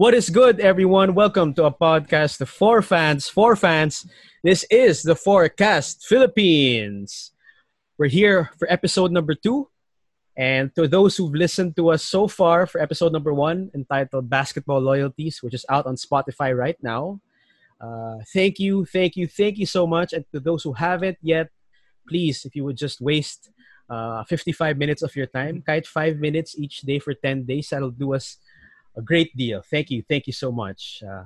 What is good, everyone? Welcome to a podcast of four fans, four fans. This is the Forecast Philippines. We're here for episode number two. And to those who've listened to us so far for episode number one, entitled Basketball Loyalties, which is out on Spotify right now, uh, thank you, thank you, thank you so much. And to those who haven't yet, please, if you would just waste uh, 55 minutes of your time, kite five minutes each day for 10 days, that'll do us a great deal. Thank you. Thank you so much. Uh,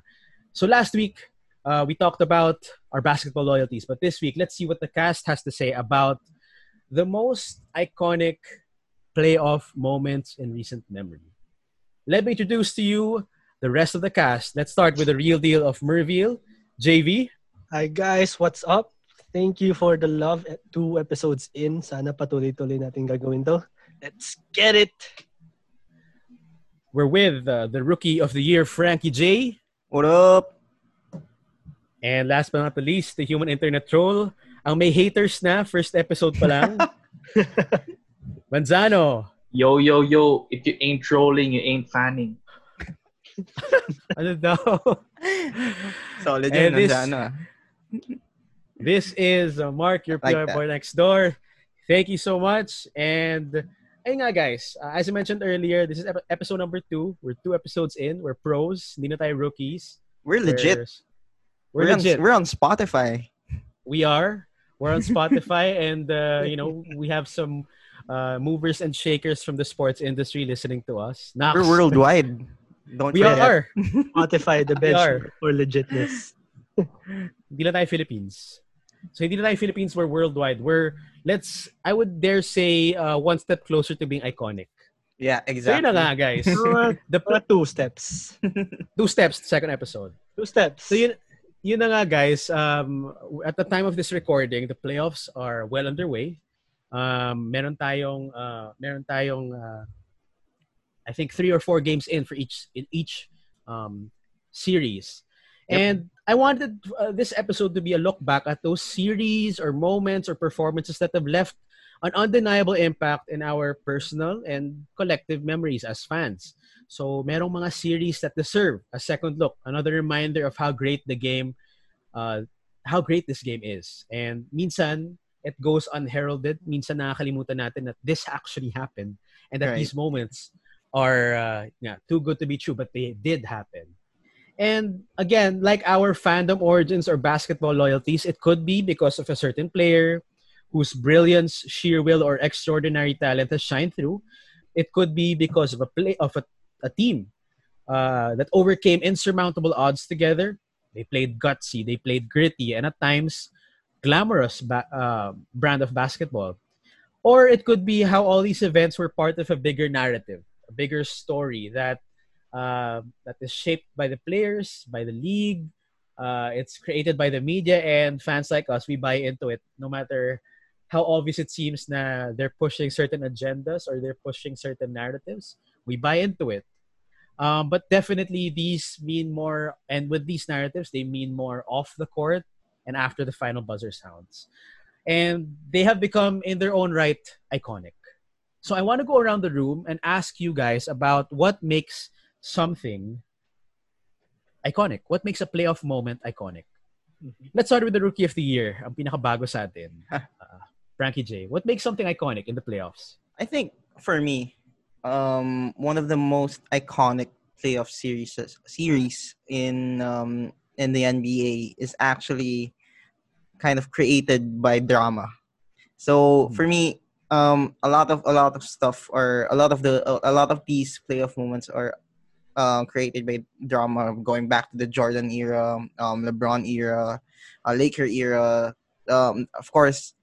so last week, uh, we talked about our basketball loyalties, but this week, let's see what the cast has to say about the most iconic playoff moments in recent memory. Let me introduce to you the rest of the cast. Let's start with the real deal of Merville, JV. Hi guys, what's up? Thank you for the love. Two episodes in. Sana patuloy-tuloy natin gagawin to. Let's get it! We're with uh, the rookie of the year, Frankie J. What up? And last but not the least, the human internet troll. Ang may haters na, first episode pa lang. Manzano. Yo, yo, yo. If you ain't trolling, you ain't fanning. ano daw? Solid And yun, this- Manzano, ah. This is uh, Mark, your Like PR that. boy next door. Thank you so much. And ayun nga guys, uh, as I mentioned earlier, this is ep- episode number two. We're two episodes in. We're pros. Hindi na tayo rookies. We're legit. We're, we're We're, legit. On, we're on Spotify. we are. We're on Spotify, and uh, you know we have some uh, movers and shakers from the sports industry listening to us. Nax. We're worldwide. Don't We forget. are. Spotify, the We are. bench for legitness. Hindi na tayo Philippines. So hindi na tayo Philippines. We're worldwide. We're let's. I would dare say uh, one step closer to being iconic. Yeah, exactly. So yun exactly. na nga, guys. The mga two steps. two steps, second episode. Two steps. So yun, yun na nga guys, um, at the time of this recording, the playoffs are well underway. Um, meron tayong, uh, meron tayong, uh, I think three or four games in for each in each um, series, Yep. and I wanted uh, this episode to be a look back at those series or moments or performances that have left an undeniable impact in our personal and collective memories as fans. So, merong mga series that deserve a second look, another reminder of how great the game, uh, how great this game is. And minsan, it goes unheralded. Minsan nakakalimutan natin that this actually happened and that Right. these moments are uh, yeah, too good to be true, but they did happen. And again, like our fandom origins or basketball loyalties, it could be because of a certain player whose brilliance, sheer will, or extraordinary talent has shined through. It could be because of a play of a, a team uh, that overcame insurmountable odds together. They played gutsy, they played gritty, and at times glamorous ba- uh, brand of basketball. Or it could be how all these events were part of a bigger narrative, a bigger story that uh, that is shaped by the players, by the league. Uh, it's created by the media and fans like us. We buy into it, no matter how obvious it seems na they're pushing certain agendas or they're pushing certain narratives. We buy into it. Um, but definitely these mean more, and with these narratives, they mean more off the court and after the final buzzer sounds. And they have become, in their own right, iconic. So I want to go around the room and ask you guys about what makes something iconic. What makes a playoff moment iconic? Let's start with the rookie of the year, ang pinakabago sa atin. Uh, Frankie J. What makes something iconic in the playoffs? I think for me, um, one of the most iconic playoff series series in um, in the NBA is actually kind of created by drama. So Hmm. for me, um, a lot of a lot of stuff or a lot of the a lot of these playoff moments are uh, created by drama, going back to the Jordan era, um, LeBron era, uh, Laker era. Um, of course,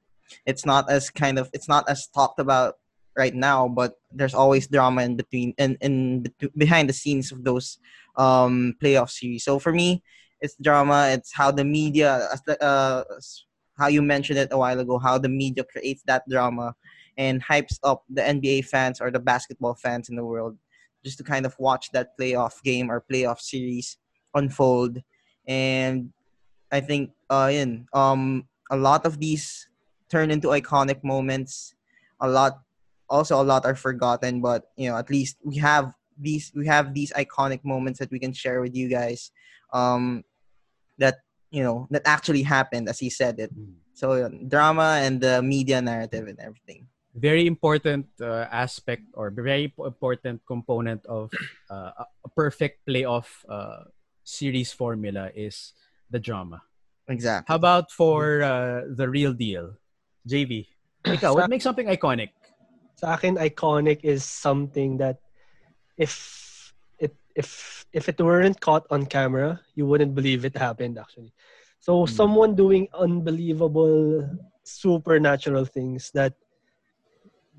it's not as kind of it's not as talked about right now, but there's always drama in between and in, bet- behind the scenes of those um, playoff series. So for me, it's drama. It's how the media, uh, how you mentioned it a while ago, how the media creates that drama and hypes up the NBA fans or the basketball fans in the world just to kind of watch that playoff game or playoff series unfold. And I think uh, in um a lot of these turn into iconic moments. A lot, also a lot are forgotten, but you know at least we have these we have these iconic moments that we can share with you guys um that you know that actually happened as he said it so yun, drama and the media narrative and everything very important uh, aspect or very important component of uh, a- a perfect playoff uh, series formula is the drama. exactly How about for uh, the real deal? JV, ikaw, what makes something iconic? Sa akin, iconic is something that if it if if it weren't caught on camera, you wouldn't believe it happened actually. So Hmm. someone doing unbelievable supernatural things that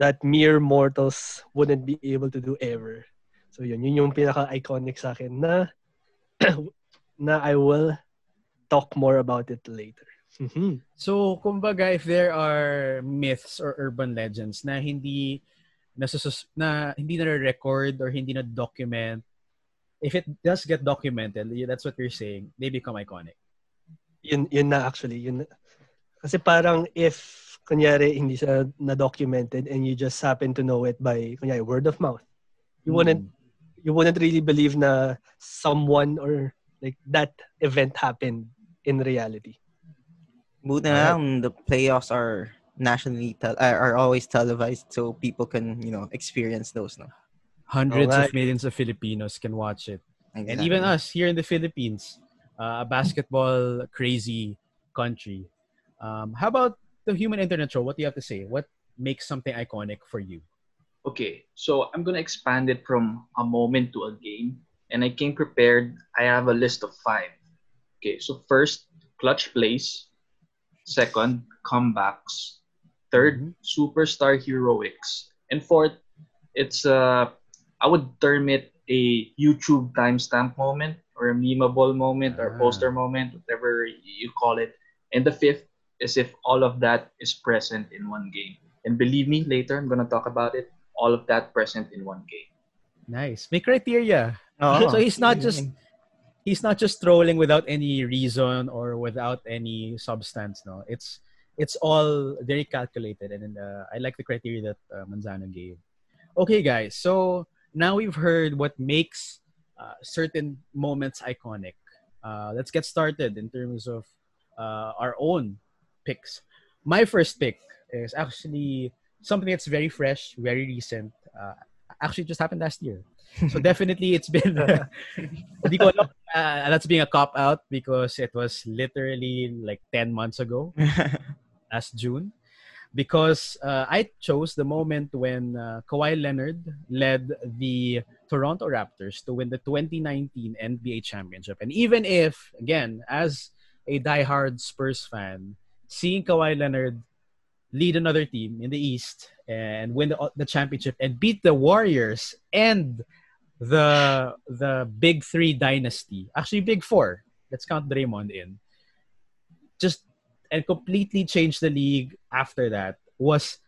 that mere mortals wouldn't be able to do ever. So yun, yun yung pinaka-iconic sa akin na na I will talk more about it later. Mhm. So, kumbaga, if there are myths or urban legends na hindi nasusus na hindi na record or hindi na document, if it does get documented, that's what you're saying, they become iconic. yun yun na actually yun na. kasi parang if kunyari hindi siya na documented and you just happen to know it by kunyari word of mouth. You wouldn't you wouldn't really believe na someone or like that event happened in reality. Buti na lang the playoffs are nationally tel- are, are always televised so people can you know experience those no? Hundreds of millions of Filipinos can watch it. And even us here in the Philippines, uh, a basketball crazy country. Um, how about the human internet show? What do you have to say? What makes something iconic for you? Okay, so I'm gonna expand it from a moment to a game, and I came prepared. I have a list of five. Okay, so first, clutch plays. Second, comebacks. Third, Mhm. superstar heroics. And fourth, it's uh, I would term it a YouTube timestamp moment or a memeable moment or Ah. poster moment, whatever you call it. And the fifth is if all of that is present in one game. And believe me, later I'm gonna talk about it. All of that present in one game. Nice. May criteria. Oo. So he's not just he's not just trolling without any reason or without any substance. No, it's it's all very calculated, and uh, I like the criteria that uh, Manzano gave. Okay, guys. So now we've heard what makes uh, certain moments iconic. Uh, let's get started in terms of uh, our own picks. My first pick is actually something that's very fresh, very recent. Uh, actually, just happened last year. So definitely, it's been. Alam, uh, that's being a cop out because it was literally like 10 months ago, last June. Because uh, I chose the moment when uh, Kawhi Leonard led the Toronto Raptors to win the 2019 NBA championship. And even if, again, as a diehard Spurs fan, seeing Kawhi Leonard lead another team in the East and win the, the championship and beat the Warriors and the the Big Three dynasty, actually Big Four. Let's count Draymond in. Just and completely change the league after that was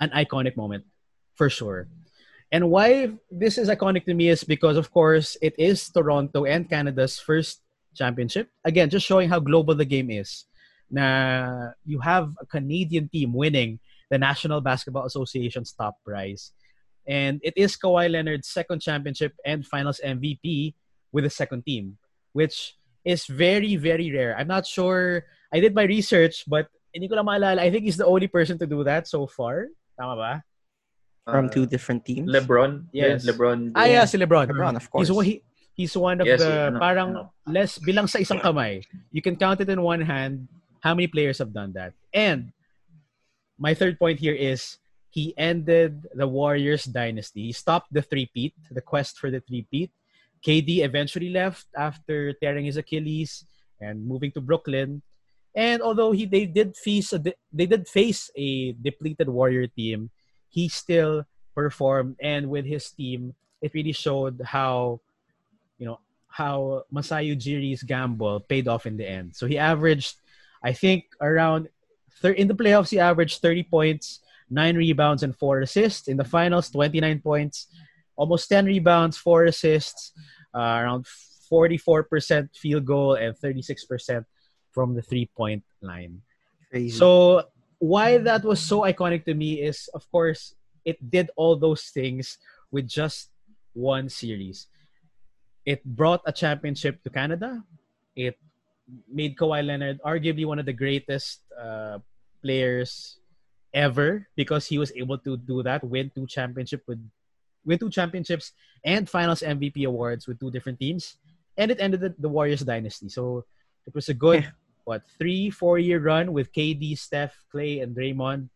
an iconic moment for sure. And why this is iconic to me is because, of course, it is Toronto and Canada's first championship. Again, just showing how global the game is. Na you have a Canadian team winning the National Basketball Association's top prize. And it is Kawhi Leonard's second championship and finals MVP with the second team, which is very, very rare. I'm not sure. I did my research, but hindi ko lang maalala. I think he's the only person to do that so far. Tama ba? from Uh, two different teams. LeBron. Yes. LeBron. Ah, yeah, si LeBron. LeBron, of course. He's, one- he, he's one of Yes, the, yeah, ano, parang ano. less, bilang sa isang kamay. You can count it in one hand how many players have done that. And my third point here is he ended the Warriors dynasty. He stopped the three-peat, the quest for the three-peat. KD eventually left after tearing his Achilles and moving to Brooklyn. And although he they did face a, they did face a depleted Warrior team, he still performed and with his team it really showed how you know how Masai Ujiri's gamble paid off in the end. So he averaged I think around thir- in the playoffs he averaged 30 points, 9 rebounds and 4 assists. In the finals 29 points, almost 10 rebounds, 4 assists, uh, around 44% field goal and 36% from the three-point line. Crazy. So why that was so iconic to me is, of course, it did all those things with just one series. It brought a championship to Canada. It made Kawhi Leonard arguably one of the greatest uh, players ever because he was able to do that, win two championship with win two championships and finals MVP awards with two different teams. And it ended the, the Warriors dynasty. So it was a good what three, four year run with KD, Steph, Clay, and Draymond.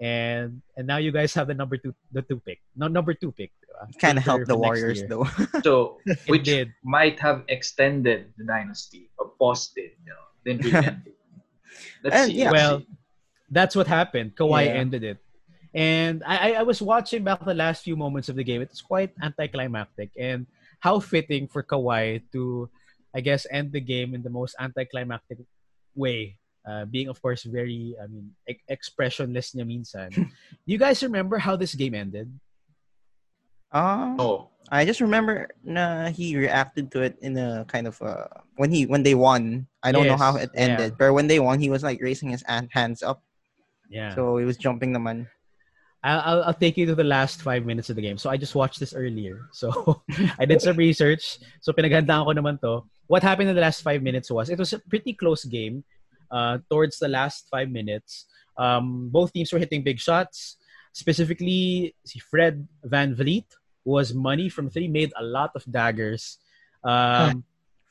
And and now you guys have the number two the two pick. No number two pick. Kind of helped the Warriors though. So, which did. might have extended the dynasty or paused it, you know, didn't really end it. Let's And, see. yeah. Well, that's what happened. Kawhi Yeah. ended it. And I, I- I was watching back the last few moments of the game. It was quite anticlimactic. And how fitting for Kawhi to, I guess, end the game in the most anticlimactic way. Uh, being, of course, very, I mean, e- expressionless niya minsan. Do you guys remember how this game ended? Uh, Oh, I just remember na he reacted to it in a kind of uh when he when they won. I don't know how it ended, but when they won, he was like raising his hands up, Yeah. so he was jumping the man. I'll, I'll, I'll take you to the last five minutes of the game. So I just watched this earlier. So I did some research. So pinaghandaan ko naman to. What happened in the last five minutes was it was a pretty close game. Uh, towards the last five minutes, um, both teams were hitting big shots. Specifically, si Fred VanVleet was money from three, made a lot of daggers. Um,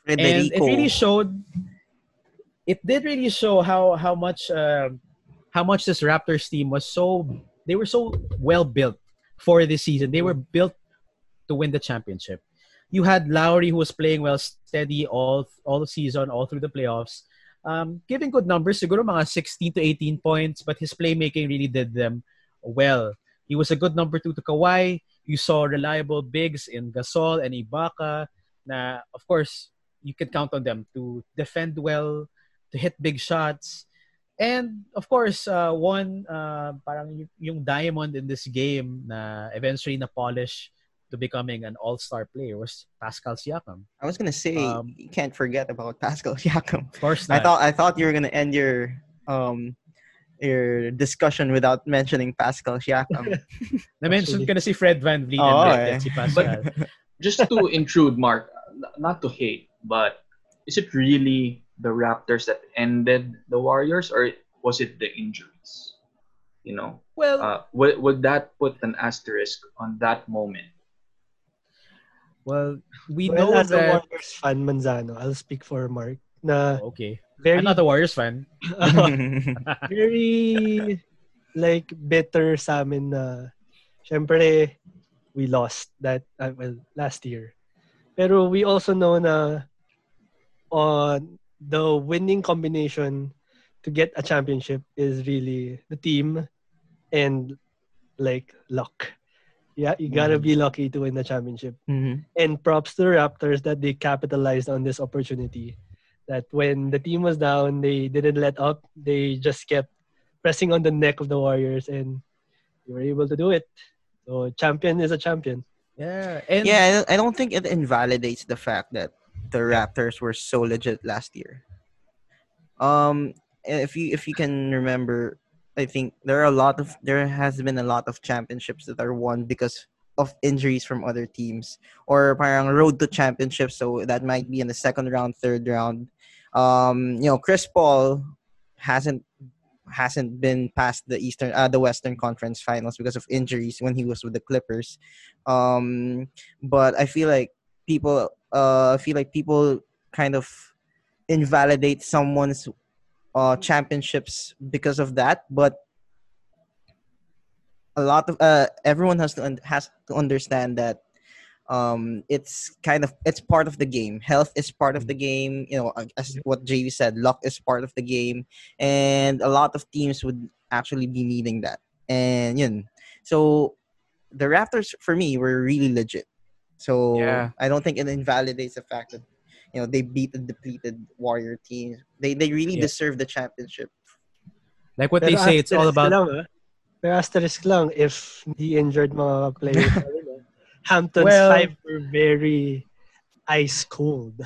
and it really showed it did really show how how much uh, how much this Raptors team was so they were so well built for this season. They were built to win the championship. You had Lowry who was playing well steady all all the season, all through the playoffs. Um, giving good numbers, siguro mga 16 to 18 points, but his playmaking really did them well. He was a good number two to Kawhi. You saw reliable bigs in Gasol and Ibaka. Na of course you can count on them to defend well, to hit big shots. And of course, uh, one uh, parang y- yung diamond in this game na eventually na polish to becoming an all-star player was Pascal Siakam. I was gonna say um, you can't forget about Pascal Siakam. Of course I not. thought I thought you were gonna end your um your discussion without mentioning Pascal Siakam. Na-mention Actually. ko na si Fred VanVleet Oo, and eh. si Pascal. just to intrude, Mark, not to hate, but is it really the Raptors that ended the Warriors, or was it the injuries? You know, well, uh, would, would that put an asterisk on that moment? well, we well, know as a that... Warriors fan, Manzano, I'll speak for Mark, na Oh, okay. Very, I'm not a Warriors fan. very, like, bitter sa amin na, syempre, we lost that, uh, well, last year. Pero we also know na on the winning combination to get a championship is really the team and like luck. Yeah, you gotta be lucky to win the championship. Mhm. And props to the Raptors that they capitalized on this opportunity. That when the team was down, they didn't let up. They just kept pressing on the neck of the Warriors and they were able to do it. So champion is a champion. Yeah. And yeah, I don't- I don't think it invalidates the fact that the Raptors were so legit last year. Um, if you if you can remember, I think there are a lot of there has been a lot of championships that are won because of injuries from other teams or parang road to championship So that might be in the second round, third round. Um, you know, Chris Paul hasn't hasn't been past the Eastern uh, the Western Conference Finals because of injuries when he was with the Clippers. Um, but I feel like people uh feel like people kind of invalidate someone's uh championships because of that, but a lot of uh everyone has to un- has to understand that um it's kind of it's part of the game health is part of the game you know as what JV said luck is part of the game and a lot of teams would actually be needing that and yun so the raptors for me were really legit so Yeah. i don't think it invalidates the fact that you know they beat the depleted warrior team they they really Yeah. deserve the championship like what they say, it's all about Lang. Pero asterisk lang, if the injured mga players, Hampton's Well- five were very ice cold.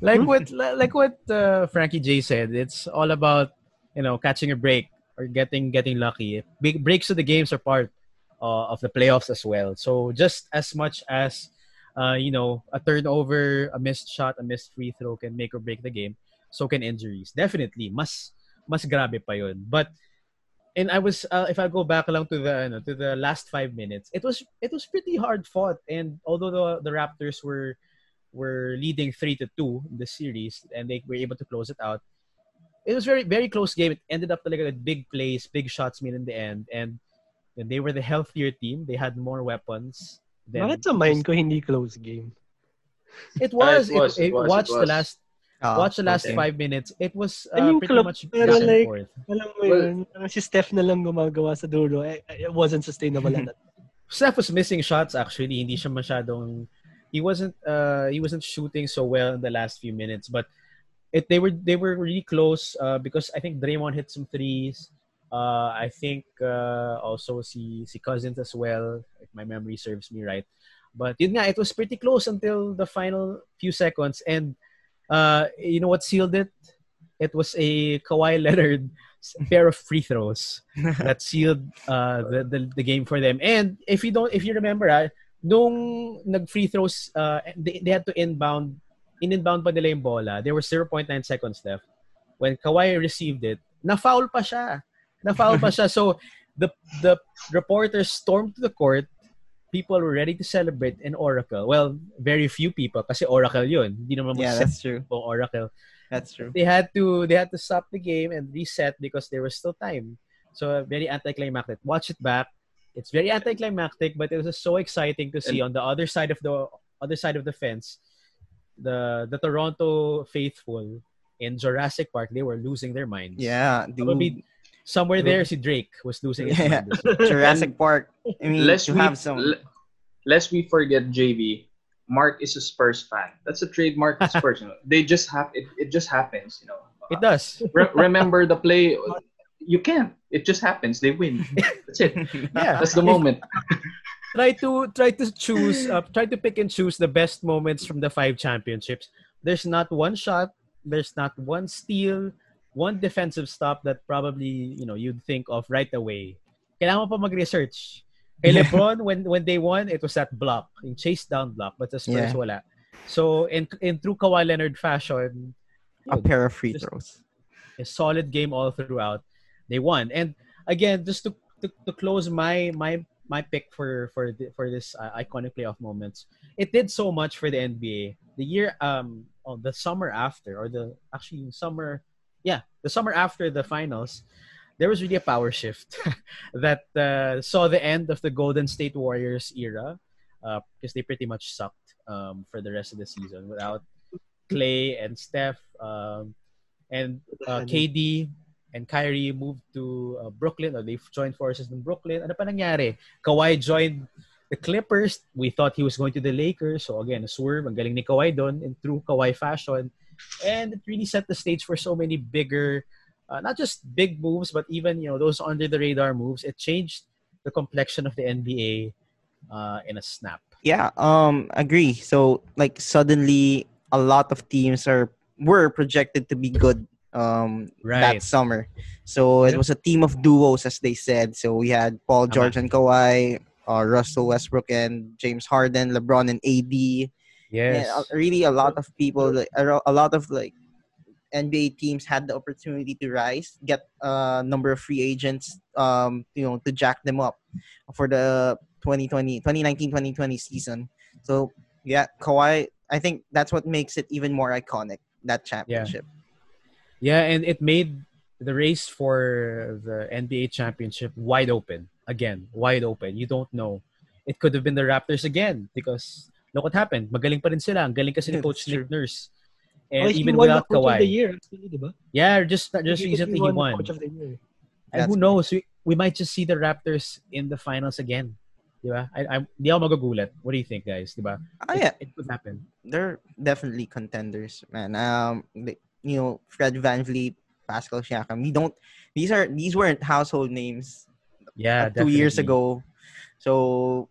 like what like what uh, Frankie J said, it's all about you know catching a break or getting getting lucky. Big breaks of the games are part uh, of the playoffs as well. So just as much as uh, you know, a turnover, a missed shot, a missed free throw can make or break the game. So can injuries. Definitely, mas mas grabe pa yun. But and I was uh, if I go back along to the ano, to the last five minutes, it was it was pretty hard fought. And although the the Raptors were were leading three to two in the series, and they were able to close it out, it was very very close game. It ended up like a big plays, big shots made in the end, and, and they were the healthier team. They had more weapons. Than, Bakit sa mind ko hindi close game? It was. it was, it, it was, watch it the last Ah, watch the last okay. five minutes. It was I uh, mean, pretty club, much pero back and like- forth. Alam mo Well- yun, parang si Steph na lang gumagawa sa dulo. Eh, It wasn't sustainable at that. Steph was missing shots actually. Hindi siya masyadong he wasn't uh he wasn't shooting so well in the last few minutes, but it they were they were really close uh, because I think Draymond hit some threes. Uh, I think uh, also si si Cousins as well, if my memory serves me right. But yun nga, it was pretty close until the final few seconds. And uh, you know what sealed it? It was a Kawhi Leonard pair of free throws that sealed uh, the, the the game for them. And if you don't, if you remember, ah, nung nag free throws, uh, they, they had to inbound, in-inbound pa nila yung bola. There were 0.9 seconds left. When Kawhi received it, na-foul pa siya. Na-foul pa siya. So the the reporters stormed to the court. People were ready to celebrate in Oracle. Well, very few people kasi Oracle yun. Hindi naman Yeah, mag-set that's true. Oracle That's true. they had to they had to stop the game and reset because there was still time. So very anticlimactic. Watch it back. It's very anticlimactic, but it was so exciting to see on the other side of the other side of the fence, the the Toronto faithful in Jurassic Park. They were losing their minds. Yeah, dude. Probably somewhere there, si Drake was losing his Yeah. mind. as. Jurassic Park. I mean, lest to we have some. Le- lest we forget JV. Mark is a Spurs fan. That's a trademark of Spurs. You know? They just have it. It just happens. You know. It does. Re- remember the play. You can't. It just happens. They win. That's it. Yeah. That's the moment. try to try to choose uh, try to pick and choose the best moments from the five championships there's not one shot there's not one steal one defensive stop that probably you know you'd think of right away kailangan mo pa mag-research kay. LeBron when when they won it was that block yung chase down block but the Spurs Yeah. wala so in in true Kawhi Leonard fashion a yun, pair of free throws. a solid game all throughout. They won. And again, just to to, to close my my my pick for for the, for this uh, iconic playoff moments, it did so much for the NBA. The year um oh, the summer after or the actually summer yeah the summer after the finals, there was really a power shift that uh, saw the end of the Golden State Warriors era uh, because they pretty much sucked um, for the rest of the season without Clay and Steph. Um, and uh, KD and Kyrie moved to uh, Brooklyn or they joined forces in Brooklyn. Ano pa nangyari? Kawhi joined the Clippers. We thought he was going to the Lakers. So again, a swerve. Ang galing ni Kawhi doon in true Kawhi fashion. And it really set the stage for so many bigger, uh, not just big moves, but even, you know, those under the radar moves. It changed the complexion of the NBA uh, in a snap. Yeah, um, agree. So like suddenly a lot of teams are were projected to be good um Right. that summer. So it was a team of duos as they said. So we had Paul. George and Kawhi, uh, Russell Westbrook and James Harden, LeBron and AD. Yes. And uh, really a lot of people like a lot of like NBA teams had the opportunity to rise, get a number of free agents um you know to jack them up for the 2020 2019-2020 season. So yeah, Kawhi, I think that's what makes it even more iconic that championship. Yeah, yeah and it made the race for the NBA championship wide open. Again, wide open. You don't know. It could have been the Raptors again because look what happened. Magaling pa rin sila. Ang galing kasi ni Coach Nick Nurse. And he even won the without Coach of the Kawhi. year, actually, di? Yeah, just just He- recently he the won. Coach of the year. And who That's knows? We, we might just see the Raptors in the finals again. Di ba? I, I, di ako magugulat. What do you think, guys? Di ba? Oh It- yeah, It could happen. they're definitely contenders, man. Um, the, you know, Fred VanVleet, Pascal Siakam. We don't. These are these weren't household names Yeah, uh, two years ago. So,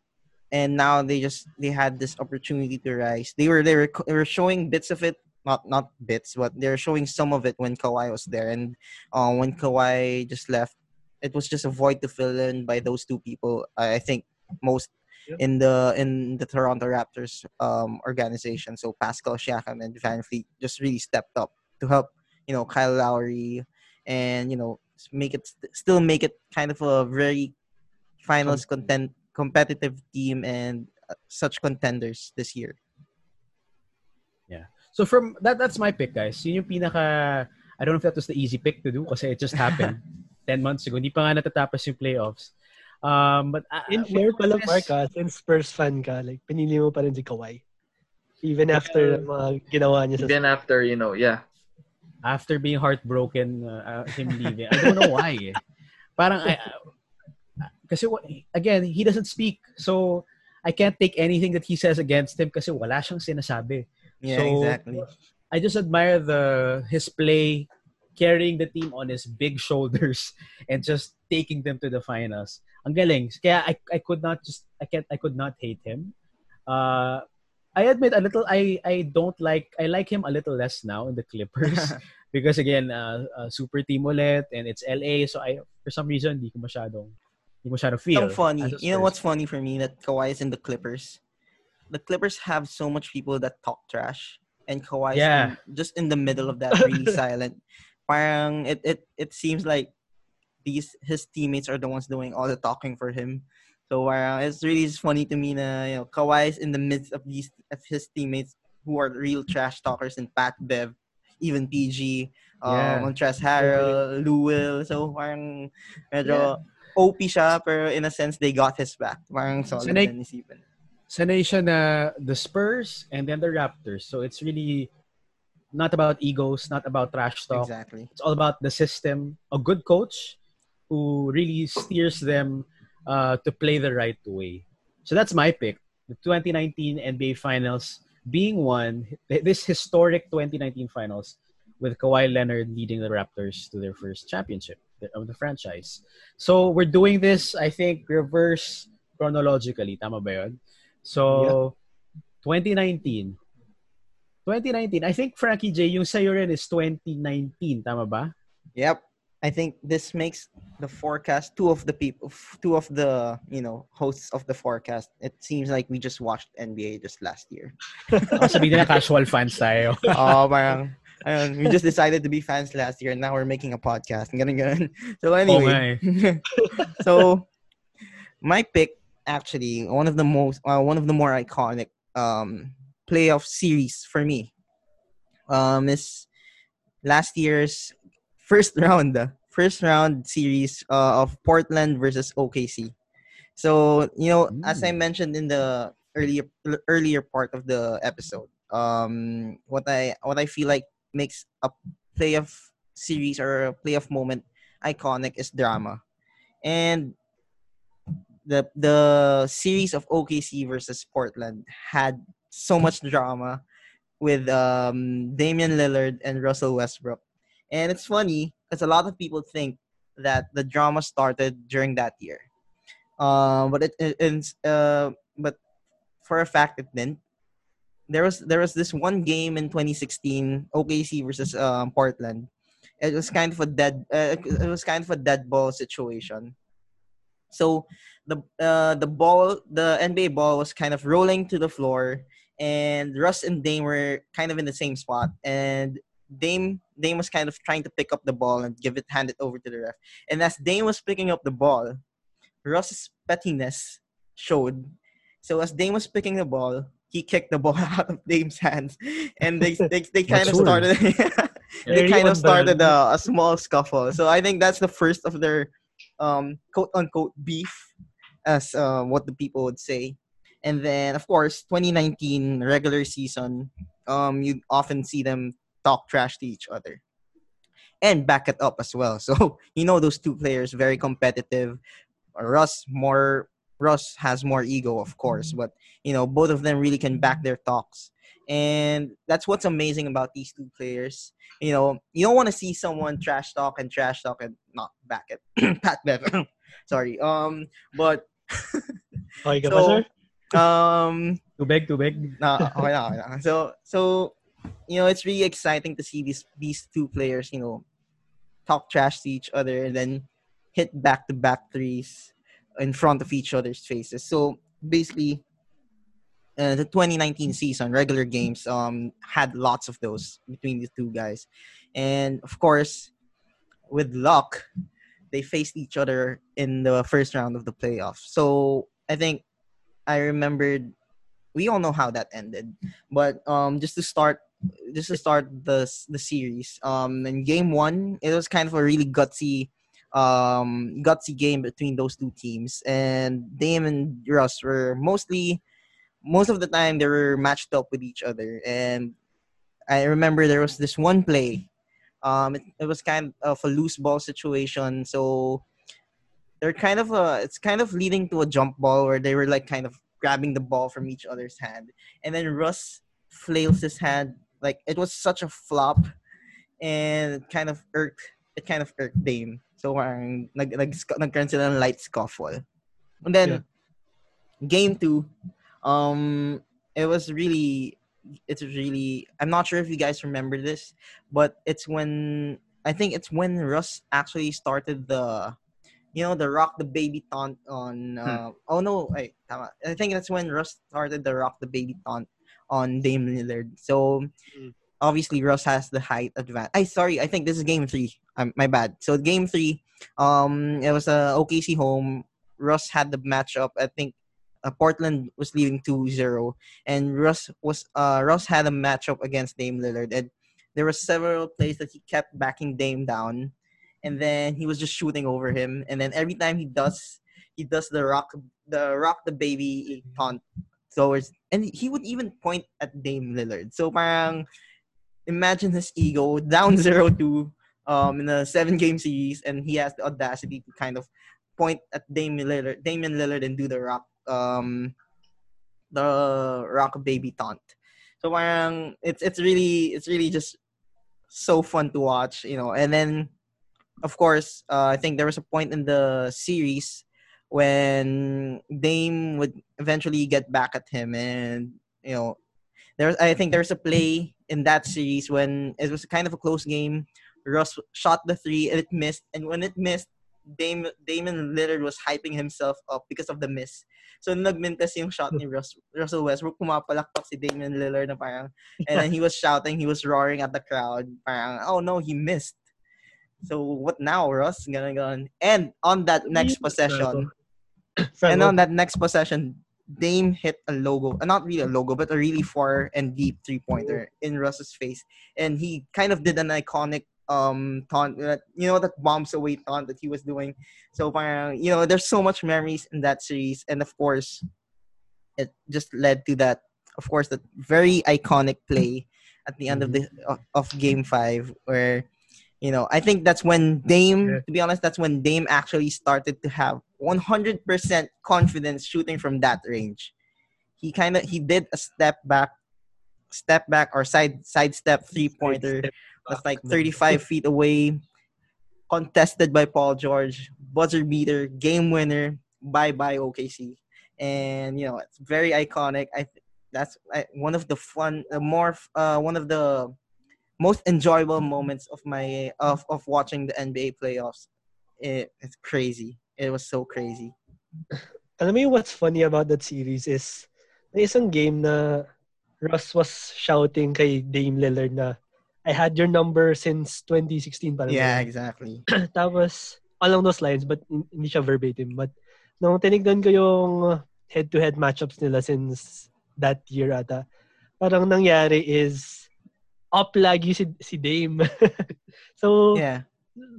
and now they just they had this opportunity to rise. They were they were they were showing bits of it, not not bits, but they're showing some of it when Kawhi was there. And uh, when Kawhi just left, it was just a void to fill in by those two people. I think most in the in the Toronto Raptors um, organization. So Pascal Siakam and VanVleet just really stepped up to help you know Kyle Lowry and you know make it still make it kind of a very finals content competitive team and uh, such contenders this year. So from that that's my pick, guys. Yun yung pinaka I don't know if that was the easy pick to do kasi it just happened 10 months ago. Hindi pa nga natatapos yung playoffs. Um, but uh, In fair with pala, this- Mark, ah, since Spurs fan ka, like, pinili mo pa rin si Kawhi. Even after mga ginawa niya sa Then after, you know, yeah. after being heartbroken uh, uh, him leaving. I don't know why. eh. Parang I, uh, kasi again, he doesn't speak. So I can't take anything that he says against him kasi wala siyang sinasabi. Yeah, So, exactly. I just admire the his play carrying the team on his big shoulders and just taking them to the finals. Ang galing. Kaya I I could not just I can't I could not hate him. Uh I admit a little I I don't like I like him a little less now in the Clippers because again uh, uh, super team ulit and it's LA so I for some reason hindi ko masyadong hindi ko masyadong feel. so funny. You know what's funny for me that Kawhi is in the Clippers. The Clippers have so much people that talk trash, and Kawhi Yeah. just in the middle of that, really silent. Parang it it it seems like these his teammates are the ones doing all the talking for him. So parang it's really just funny to me na you know Kawhi is in the midst of these of his teammates who are real trash talkers and Pat Bev, even PG, um, Yeah. Montrezl Harrell, Lou Will. So parang medyo OP siya, pero in a sense, they got his back. Parang solid isipin. Sanay siya na the Spurs and then the Raptors. So it's really not about egos, not about trash talk. Exactly. It's all about the system, a good coach who really steers them uh, to play the right way. So that's my pick. The 2019 NBA Finals being won, this historic 2019 Finals with Kawhi Leonard leading the Raptors to their first championship of the franchise. So we're doing this, I think, reverse chronologically. Tama ba yun? So, 2019. 2019. I think, Frankie J, yung sa'yo rin is 2019. Tama ba? Yep. I think this makes the forecast two of the people, two of the you know hosts of the forecast. It seems like we just watched NBA just last year. Baka sabihin nila casual fans tayo. oh, parang, ayun, we just decided to be fans last year, and now we're making a podcast. Ganun, ganun. So anyway, eh. so my pick actually one of the most uh, one of the more iconic um playoff series for me. Um is last year's first round first round series uh, of Portland versus OKC so you know as I Mm. mentioned in the earlier earlier part of the episode um what I what I feel like makes a playoff series or a playoff moment iconic is drama. And the the series of OKC versus Portland had so much drama with um, Damian Lillard and Russell Westbrook, and it's funny because a lot of people think that the drama started during that year, um, but it, it uh, but for a fact it didn't. There was there was this one game in 2016 OKC versus um, Portland. It was kind of a dead uh, it was kind of a dead ball situation. So the uh, the ball the NBA ball was kind of rolling to the floor and Russ and Dame were kind of in the same spot and Dame Dame was kind of trying to pick up the ball and give it hand it over to the ref. And as Dame was picking up the ball, Russ's pettiness showed. So as Dame was picking the ball, he kicked the ball out of Dame's hands, and they they, they kind of started they kind of started a, a small scuffle. So I think that's the first of their um, quote unquote beef, as uh, what the people would say. And then, of course, 2019 regular season, um, you often see them talk trash to each other and back it up as well. So you know those two players very competitive. Russ more Russ has more ego, of course, but you know both of them really can back their talks, and that's what's amazing about these two players. You know, you don't want to see someone trash talk and trash talk and not back it. Pat Bev, sorry. Um, but Okay ka ba, So, sir? um, Tubig, tubig. no, okay na, okay na. So, so you know, it's really exciting to see these these two players, you know, talk trash to each other and then hit back to back threes in front of each other's faces. So basically uh, the 2019 season regular games um had lots of those between the two guys. And of course with luck they faced each other in the first round of the playoffs. So i think i remembered we all know how that ended. But um just to start just to start the the series um in game one it was kind of a really gutsy um gutsy game between those two teams. And Dame and Russ were mostly most of the time they were matched up with each other and I remember there was this one play um it, it was kind of a loose ball situation so they're kind of a it's kind of leading to a jump ball where they were like kind of grabbing the ball from each other's hand and then Russ flails his hand like it was such a flop and it kind of irked it kind of irked Dame so parang nag, nag, nagkaroon light scuffle and then Yeah. game two um it was really it's really i'm not sure if you guys remember this but it's when i think it's when russ actually started the you know the rock the baby taunt on uh, oh no I, tama. I think that's when russ started the rock the baby taunt on Dame Lillard. So Mm. obviously Russ has the height advantage. I sorry, I think this is game three. Um, my bad. So game three, um, it was a OKC home. Russ had the matchup. I think uh, Portland was leading 2-0 and Russ was uh Russ had a matchup against Dame Lillard and there were several plays that he kept backing Dame down and then he was just shooting over him and then every time he does he does the rock the rock the baby taunt towards and he would even point at Dame Lillard. So parang imagine his ego down 0-2 um in a seven game series and he has the audacity to kind of point at Dame Lillard, Damian Lillard and do the rock um the rock baby taunt. So parang it's it's really it's really just so fun to watch, you know. And then of course, uh, I think there was a point in the series when Dame would eventually get back at him and you know there's I think there's a play in that series when it was kind of a close game. Russ shot the three and it missed, and when it missed, Dame Damian Lillard was hyping himself up because of the miss. So nagmintas yung shot ni Russ, Russell Westbrook, pumapalakpak si Damian Lillard na parang, and then he was shouting, he was roaring at the crowd, parang, oh no, he missed. So what now, Russ? Ganun, ganun. And on that next possession, and on that next possession, Dame hit a logo, uh, not really a logo, but a really far and deep three pointer in Russ's face, and he kind of did an iconic um taunt, that you know that bombs away taunt that he was doing. So parang, you know, there's so much memories in that series, and of course, it just led to that, of course, that very iconic play at the end of mm-hmm. the of, of Game Five, where you know, I think that's when Dame, to be honest, that's when Dame actually started to have 100% confidence shooting from that range. He kind of he did a step back, step back or side side step three pointer that's like 35 feet away, contested by Paul George, buzzer beater, game winner. Bye bye OKC, and you know it's very iconic. I that's I, one of the fun, uh, more uh, one of the most enjoyable moments of my of of watching the NBA playoffs. It, it's crazy. It was so crazy. Alam mo yung what's funny about that series is may isang game na Russ was shouting kay Dame Lillard na I had your number since 2016 parang Yeah, ganun. exactly. Tapos along those lines but hin- hindi siya verbatim but nung tinignan ko yung head-to-head matchups nila since that year ata parang nangyari is up lagi si, si Dame. so Yeah.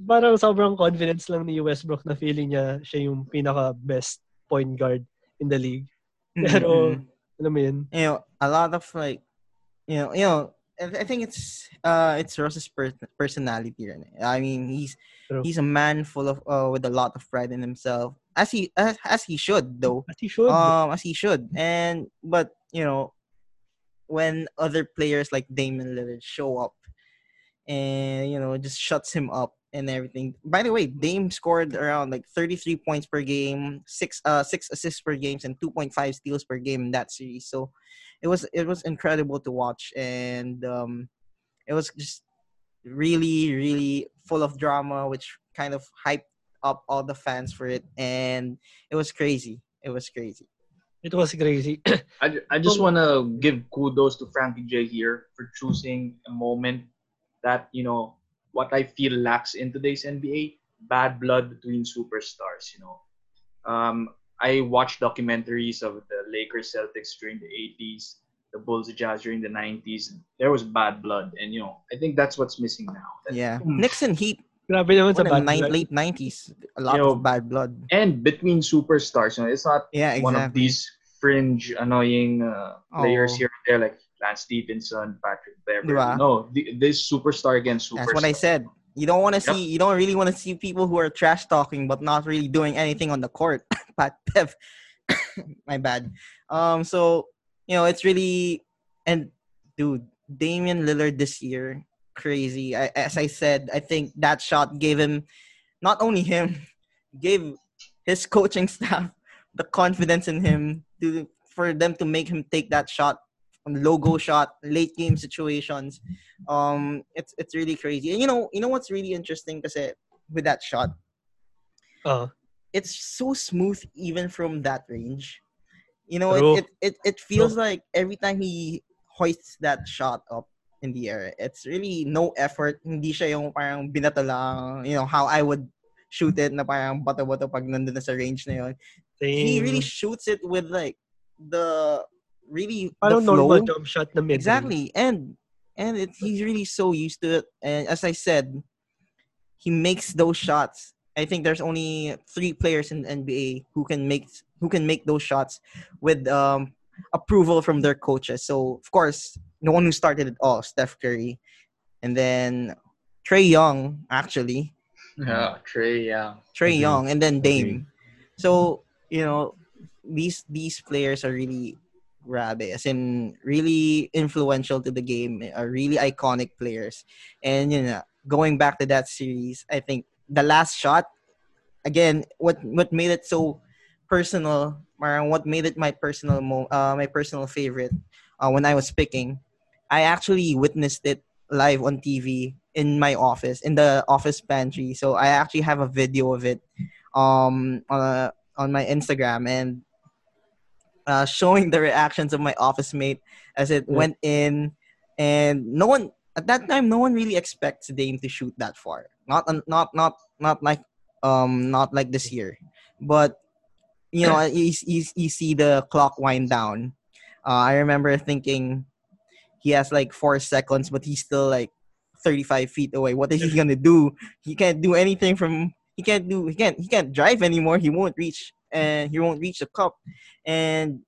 parang sobrang confidence lang ni Westbrook na feeling niya siya yung pinaka best point guard in the league. Pero, Mhm. alam mo yun? you know, a lot of like, you know, you know, I I think it's uh it's Russ's per- personality. eh. I mean, he's True. he's a man full of uh with a lot of pride in himself, as he as, as he should though. As he should. Um, as he should. And but you know, when other players like Damian Lillard show up, and you know, just shuts him up and everything. By the way, Dame scored around like 33 points per game, six uh six assists per games, and 2.5 steals per game in that series. So it was it was incredible to watch, and um, it was just really really full of drama, which kind of hyped up all the fans for it, and it was crazy. It was crazy. It was crazy. I, I just want to give kudos to Frankie J here for choosing a moment that, you know, what I feel lacks in today's NBA bad blood between superstars, you know. Um, I watched documentaries of the Lakers Celtics during the 80s, the Bulls Jazz during the 90s. There was bad blood, and, you know, I think that's what's missing now. That- Yeah. Knicks and Heat Grabe naman sa were in the bad nine, blood. late 90s. A lot Yo. of bad blood. And between superstars, you know, it's not Yeah, one of these fringe, annoying uh, players Oh. here and there, like Lance Stephenson, Patrick Beverley. Diba? No, th- this superstar against superstar. That's what I said. You don't want to Yep. see. You don't really want to see people who are trash talking but not really doing anything on the court. Pat Bev, my bad. Um, so you know it's really and dude, Damian Lillard this year crazy. I, as I said, I think that shot gave him, not only him, gave his coaching staff the confidence in him to for them to make him take that shot, logo shot, late game situations. Um it's it's really crazy. And you know you know what's really interesting kasi with that shot? Uh, it's so smooth even from that range. You know True. it, it, it it feels like every time he hoists that shot up in the air it's really no effort. Hindi siya yung parang binato lang you know how I would shoot it na parang bato-bato pag nandun na sa range na yun. He really shoots it with like the really Parang the flow normal jump shot na mid Exactly, and and it, he's really so used to it. And as I said, he makes those shots. I think there's only three players in the NBA who can make who can make those shots with um, approval from their coaches. So of course, the one who started it all, Steph Curry, and then Trae Young actually, Yeah, Trae, yeah. Trae Agree. Young, and then Agree. Dame. So you know, these these players are really grabe, as in really influential to the game, are really iconic players. And you know, going back to that series, I think the last shot, again, what what made it so personal, what made it my personal mo, uh, my personal favorite, uh, when I was picking, I actually witnessed it live on TV in my office in the office pantry. So I actually have a video of it um on a, on my Instagram and uh, showing the reactions of my office mate as it went in and no one at that time no one really expects Dame to shoot that far. Not not not not like um not like this year. But you know, you, you, you see the clock wind down. Uh, I remember thinking he has like four seconds, but he's still like 35 feet away. What is he gonna do? He can't do anything from. He can't do. He can't. He can't drive anymore. He won't reach, and he won't reach the cup. And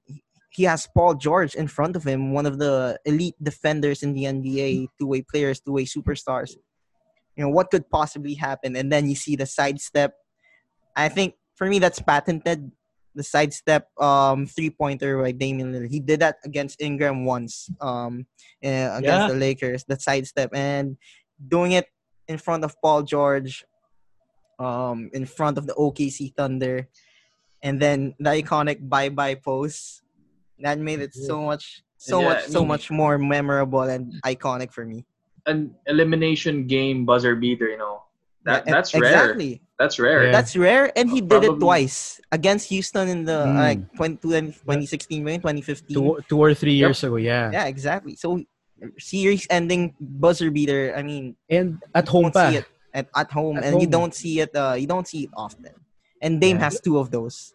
he has Paul George in front of him, one of the elite defenders in the NBA, two-way players, two-way superstars. You know what could possibly happen, and then you see the sidestep. I think for me that's patented. The sidestep um, three-pointer by Damian Lillard. He did that against Ingram once um, uh, against Yeah. the Lakers. That sidestep and doing it in front of Paul George, um, in front of the OKC Thunder, and then the iconic bye-bye pose. That made it so much, so Yeah, much, I so much more memorable and iconic for me. An elimination game buzzer beater, you know. That Yeah, that's e- rare. That's rare. Yeah. That's rare, and he did it twice against Houston in the Mm. like 20, 2016, maybe 2015. Two, two or three years ago, yeah. Yeah, exactly. So series-ending buzzer beater. I mean, And at home pa. at, at home, At and you don't see it. Uh, you don't see it often. And Dame Yeah. has two of those.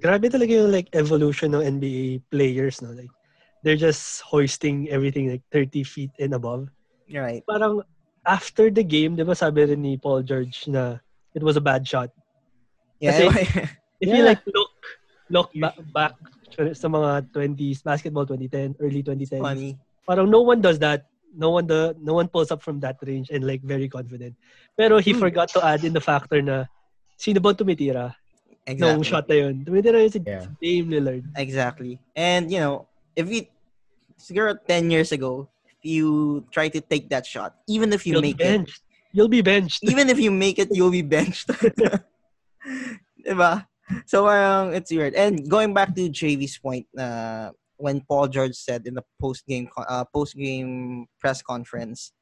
Grabe talaga yung like evolution ng NBA players, no? Like, they're just hoisting everything like 30 feet and above. Right. Parang after the game, di ba sabi rin ni Paul George na it was a bad shot. Yeah. If Yeah. you like look look back, back sa mga 20s, basketball 2010, early 2010, funny. parang no one does that. No one the no one pulls up from that range and like very confident. Pero he Hmm. forgot to add in the factor na sino ba tumitira Exactly. nung shot na yun. Tumitira yun si Yeah. Dame Lillard. Exactly. And you know, if you siguro 10 years ago, if you try to take that shot, even if you You'll make it. You'll be benched. even if you make it, you'll be benched. diba? So um, it's weird. And going back to JV's point, uh, when Paul George said in the post game uh, post game press conference,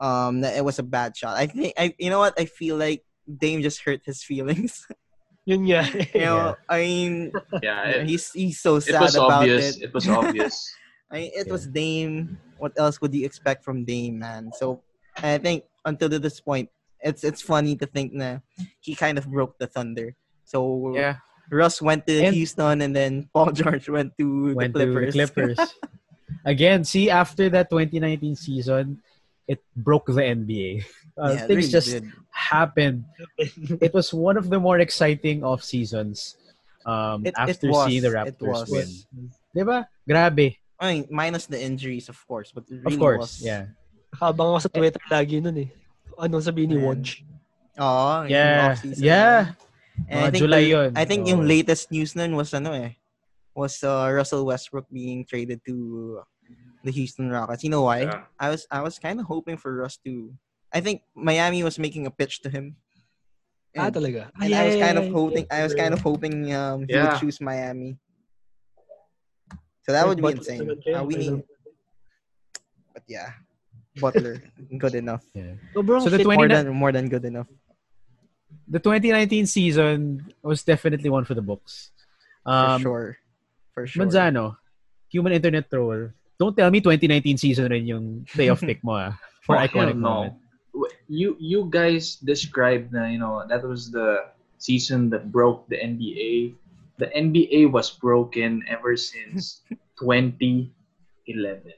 um, that it was a bad shot. I think I you know what I feel like Dame just hurt his feelings. Yun nga. You know, I mean, Yeah, it, he's he's so it sad was about obvious. it. It was obvious. I mean, it Yeah. was Dame. What else would you expect from Dame, man? So I think until to this point, it's it's funny to think that he kind of broke the thunder. So Yeah. Russ went to And- Houston, and then Paul George went to Went the to Clippers. the Clippers. Again, see, after that 2019 season, it broke the NBA. Uh, Yeah, things really just did. happened. It was one of the more exciting off seasons um, It- it after was. seeing the It Raptors was. win. Diba? Grabe. I mean, minus the injuries, of course, but it Of course. was. Yeah. Habang ako sa Twitter lagi nun eh. Ano sabihin ni Man. Woj? Oh, Yeah. off-season Yeah. And Mga I think July the- yun. I think yung latest news nun was ano eh, was uh, Russell Westbrook being traded to the Houston Rockets. You know why? Yeah. I was I was kind of hoping for Russ to. I think Miami was making a pitch to him. Ah, And, talaga? and I was kind of hoping I was kind of hoping um, he would choose Miami. So that would be insane. Uh, we need, but yeah, Butler good enough. Yeah. Sobrang So the 20 More than more than good enough. The 2019 season was definitely one for the books. For Um, sure. For sure. Manzano, human internet troll. Don't tell me 2019 season rin yung playoff pick mo ah. For Oh, iconic hell no. moment. You you guys described na you know that was the season that broke the NBA. The NBA was broken ever since 2011.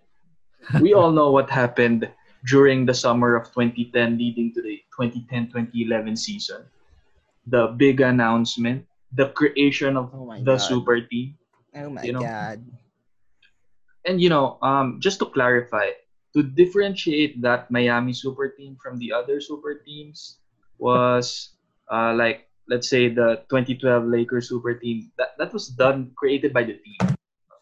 We all know what happened during the summer of 2010 leading to the 2010-2011 season. The big announcement, the creation of Oh the God. super team. Oh my you know. god. And you know, um, just to clarify, to differentiate that Miami super team from the other super teams was uh, like let's say the 2012 Lakers super team. That that was done created by the team.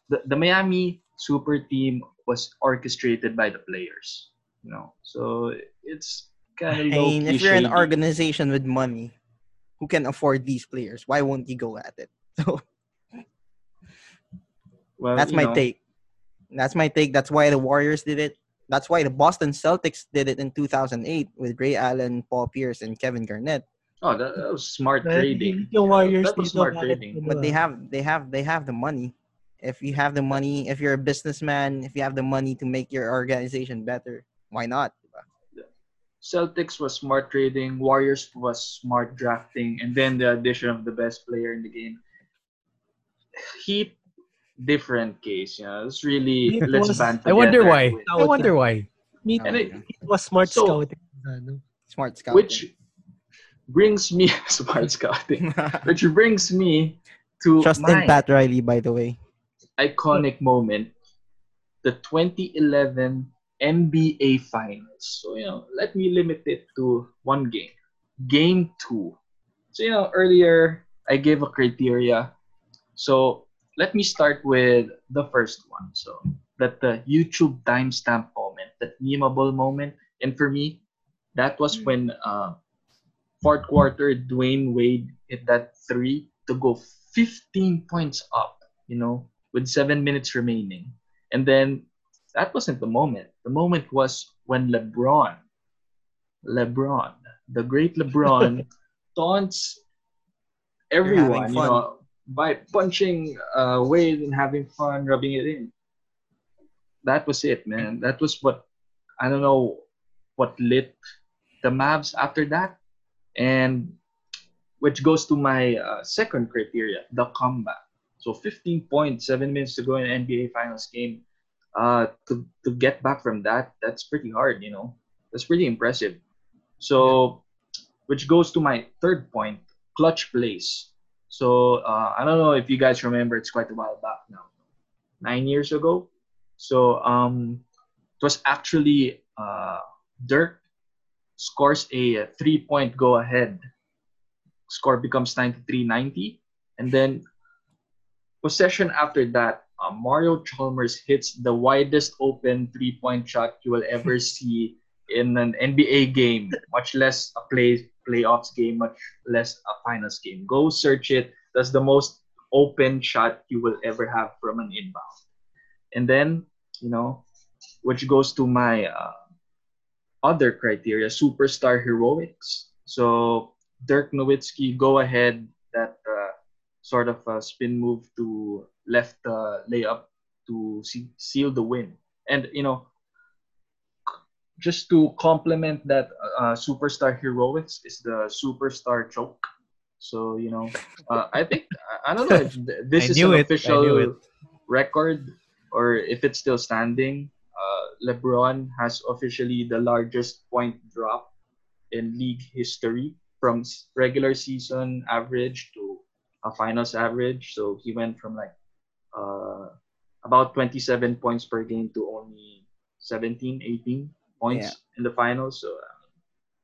The the Miami super team was orchestrated by the players. You know, so it's kind of I mean, if you're an organization with money who can afford these players, why won't you go at it? So well, that's my know, take. That's my take. That's why the Warriors did it. That's why the Boston Celtics did it in 2008 with Ray Allen, Paul Pierce, and Kevin Garnett. Oh, that, that was smart Dahil trading. Yung Warriors that was dito, smart trading. But they have, they have, they have the money. If you have the money, if you're a businessman, if you have the money to make your organization better, why not? Celtics was smart trading, Warriors was smart drafting, and then the addition of the best player in the game. Heat, different case. You know, it's really It let's was- band I wonder why. I wonder why. Me, And it- it was smart So- scouting. Smart scouting. Which brings me smart scouting, which brings me to Trust in Pat Riley, by the way. iconic moment, the 2011 NBA Finals. So, you know, let me limit it to one game. Game two. So, you know, earlier I gave a criteria. So, let me start with the first one. So, that the YouTube timestamp moment, that memeable moment. And for me, that was when uh, fourth quarter Dwyane Wade hit that three to go 15 points up, you know, with seven minutes remaining. And then that wasn't the moment. The moment was when LeBron, LeBron, the great LeBron, taunts everyone, you know, by punching uh, and having fun, rubbing it in. That was it, man. That was what I don't know what lit the Mavs after that, and which goes to my uh, second criteria, the comeback. So 15 points, seven minutes to go in an NBA Finals game. Uh, to to get back from that, that's pretty hard, you know. That's pretty impressive. So, which goes to my third point, clutch plays. So uh, I don't know if you guys remember, it's quite a while back now, nine years ago. So um, it was actually uh, Dirk scores a three-point go-ahead. Score becomes 93-90, and then possession after that, uh, Mario Chalmers hits the widest open three-point shot you will ever see in an NBA game, much less a play playoffs game, much less a finals game. Go search it. That's the most open shot you will ever have from an inbound. And then, you know, which goes to my uh, other criteria, superstar heroics. So Dirk Nowitzki, go ahead that sort of a spin move to left uh, layup to see, seal the win. And you know, just to complement that uh, superstar heroics is the superstar choke. So you know, uh, I think I don't know if this is an it. Official record or if it's still standing. Uh, LeBron has officially the largest point drop in league history from regular season average to a finals average. So he went from like uh, about 27 points per game to only 17, 18 points Yeah. in the finals. So, uh,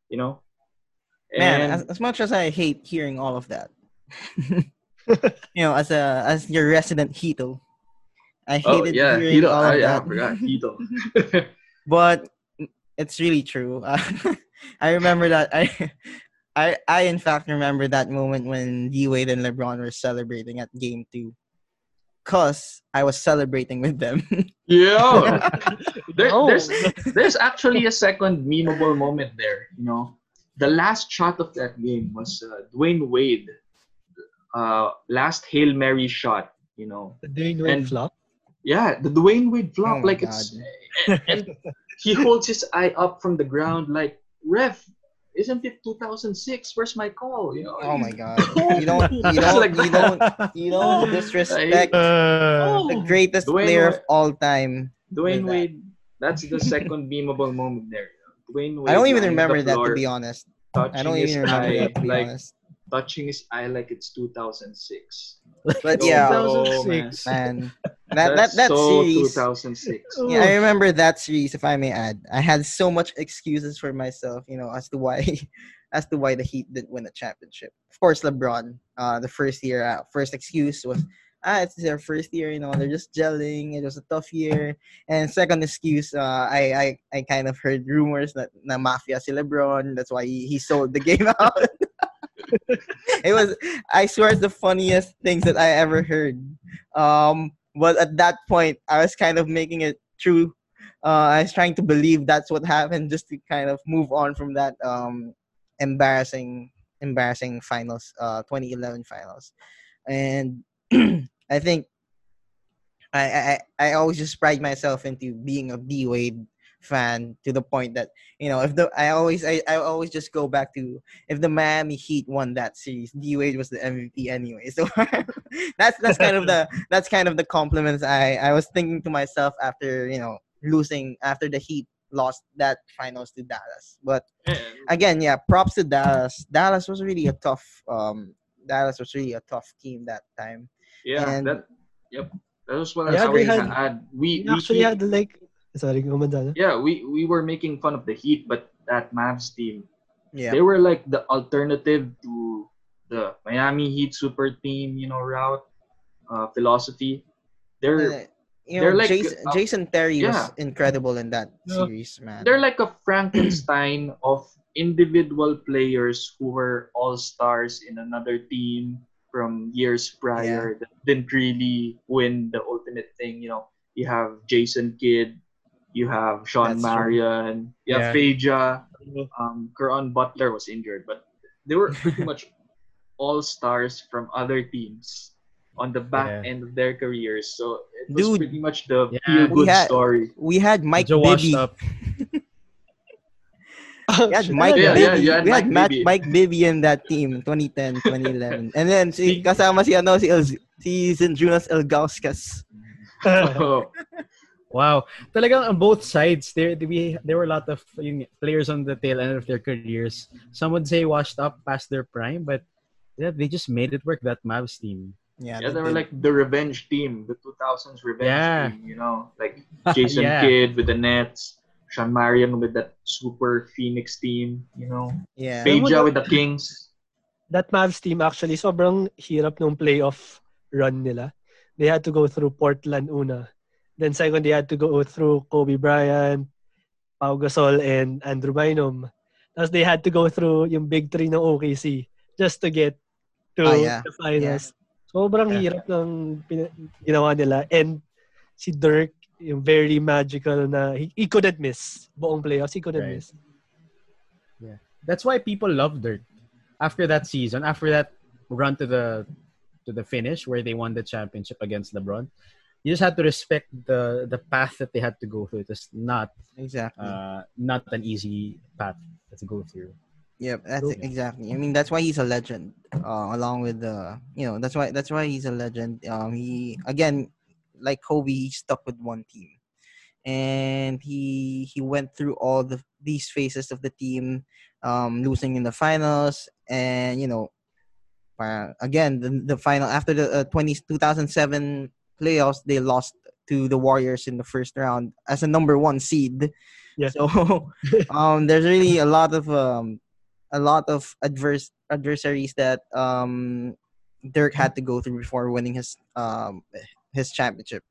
you know, Man, as, as much as I hate hearing all of that, you know, as a as your resident Hito, I oh hated yeah, hearing Hito. all I, of yeah, I that. forgot Hito. but it's really true. I remember that. I, I, I in fact remember that moment when D Wade and LeBron were celebrating at Game Two, cause I was celebrating with them. yeah, there, No. there's there's actually a second memeable moment there. You know, the last shot of that game was uh, Dwyane Wade, uh, last hail mary shot. You know, The Dwyane Wade And- flop. yeah, the Dwyane Wade flop, Oh my like it's, and, and he holds his eye up from the ground, like ref. Isn't it 2006? Where's my call? You know. oh my god! You don't, you don't, like you don't, you don't disrespect Uh, the greatest Dwyane player of all time. Dwyane with that. Wade. That's the second memeable moment there. you. Dwyane Wade. I don't even lying on remember that to be honest. touching I don't his even remember eye, that to be like honest. touching his eye like it's 2006. But So, yeah, bro, 2006. man, that that That's that so series. 2006. Yeah, I remember that series. If I may add, I had so much excuses for myself, you know, as to why, as to why the Heat didn't win the championship. Of course, LeBron. Uh, the first year, uh, first excuse was, ah, it's their first year. You know, they're just gelling. It was a tough year. And second excuse, uh, I I I kind of heard rumors that na mafia si LeBron. That's why he, he sold the game out. it was, I swear, it's the funniest things that I ever heard. Um, but at that point, I was kind of making it true. Uh, I was trying to believe that's what happened, just to kind of move on from that um, embarrassing, embarrassing finals, uh, 2011 finals, and I think I, I I always just pride myself into being a D Wade fan to the point that you know if the I always I, I always just go back to if the Miami Heat won that series, D Wade was the MVP anyway. So that's that's kind of the that's kind of the compliments I I was thinking to myself after you know losing after the Heat lost that finals to Dallas. But again, yeah, props to Dallas. Dallas was really a tough um Dallas was really a tough team that time. yeah, And- that. Yep. That was what Yeah, I was they had- We, We we actually keep- had like sorry, Gumanda. yeah, we, we were making fun of the Heat, but that Mavs team, Yeah. they were like the alternative to the Miami Heat super team, you know, route, uh, philosophy. They're Uh, you they're know, like, Jason, uh, Jason Terry yeah. was incredible in that Yeah. series, man. they're like a Frankenstein of individual players who were all stars in another team from years prior that didn't really win the ultimate thing. You know, you have Jason Kidd, you have Shawn That's true. Marion, you have Yeah. Peja, um, Caron Butler was injured, but they were pretty much all stars from other teams on the back Yeah. end of their careers. So it was Dude. pretty much the Yeah. feel good We had- story. we had Mike Medyo washed Bibby. up. We had Mike Yeah, Bibby. yeah, you had we had Mike Matt, Bibby. Mike Bibby in that team, 2010, 2011. And then si kasama si ano si El, si Zydrunas Ilgauskas. Oh, Wow. Talagang on both sides, there we there were a lot of yun, players on the tail end of their careers. Some would say washed up past their prime, but yeah, they just made it work. That Mavs team. Yeah, yeah, they they were like the revenge team, the 2000s revenge Yeah. team, you know, like Jason Yeah. Kidd with the Nets, Shawn Marion with that super Phoenix team, you know, yeah. Peja with the Kings. that Mavs team actually sobrang hirap nung playoff run nila. They had to go through Portland una. Then second, they had to go through Kobe Bryant, Pau Gasol, and Andrew Bynum. Tapos they had to go through yung big three ng OKC just to get to Ah, yeah. the finals. Sobrang Yeah. hirap ng pina- ginawa nila. And si Dirk, yung very magical na, he, he couldn't miss. Buong playoffs, he couldn't Right. miss. That's why people love Dirk. After that season, after that run to the to the finish where they won the championship against LeBron. You just had to respect the the path that they had to go through. It was not Exactly. uh, not an easy path to go through. Yep, that's exactly. I mean, that's why he's a legend. Uh, along with the, you know, that's why that's why he's a legend. Um, he again, like Kobe, he stuck with one team, and he he went through all the these phases of the team, um, losing in the finals, and you know, again the the final after the uh, 20, 2007 playoffs, they lost to the Warriors in the first round as a number one seed. Yeah. So um, there's really a lot of um, a lot of adverse adversaries that um, Dirk had to go through before winning his um, his championship.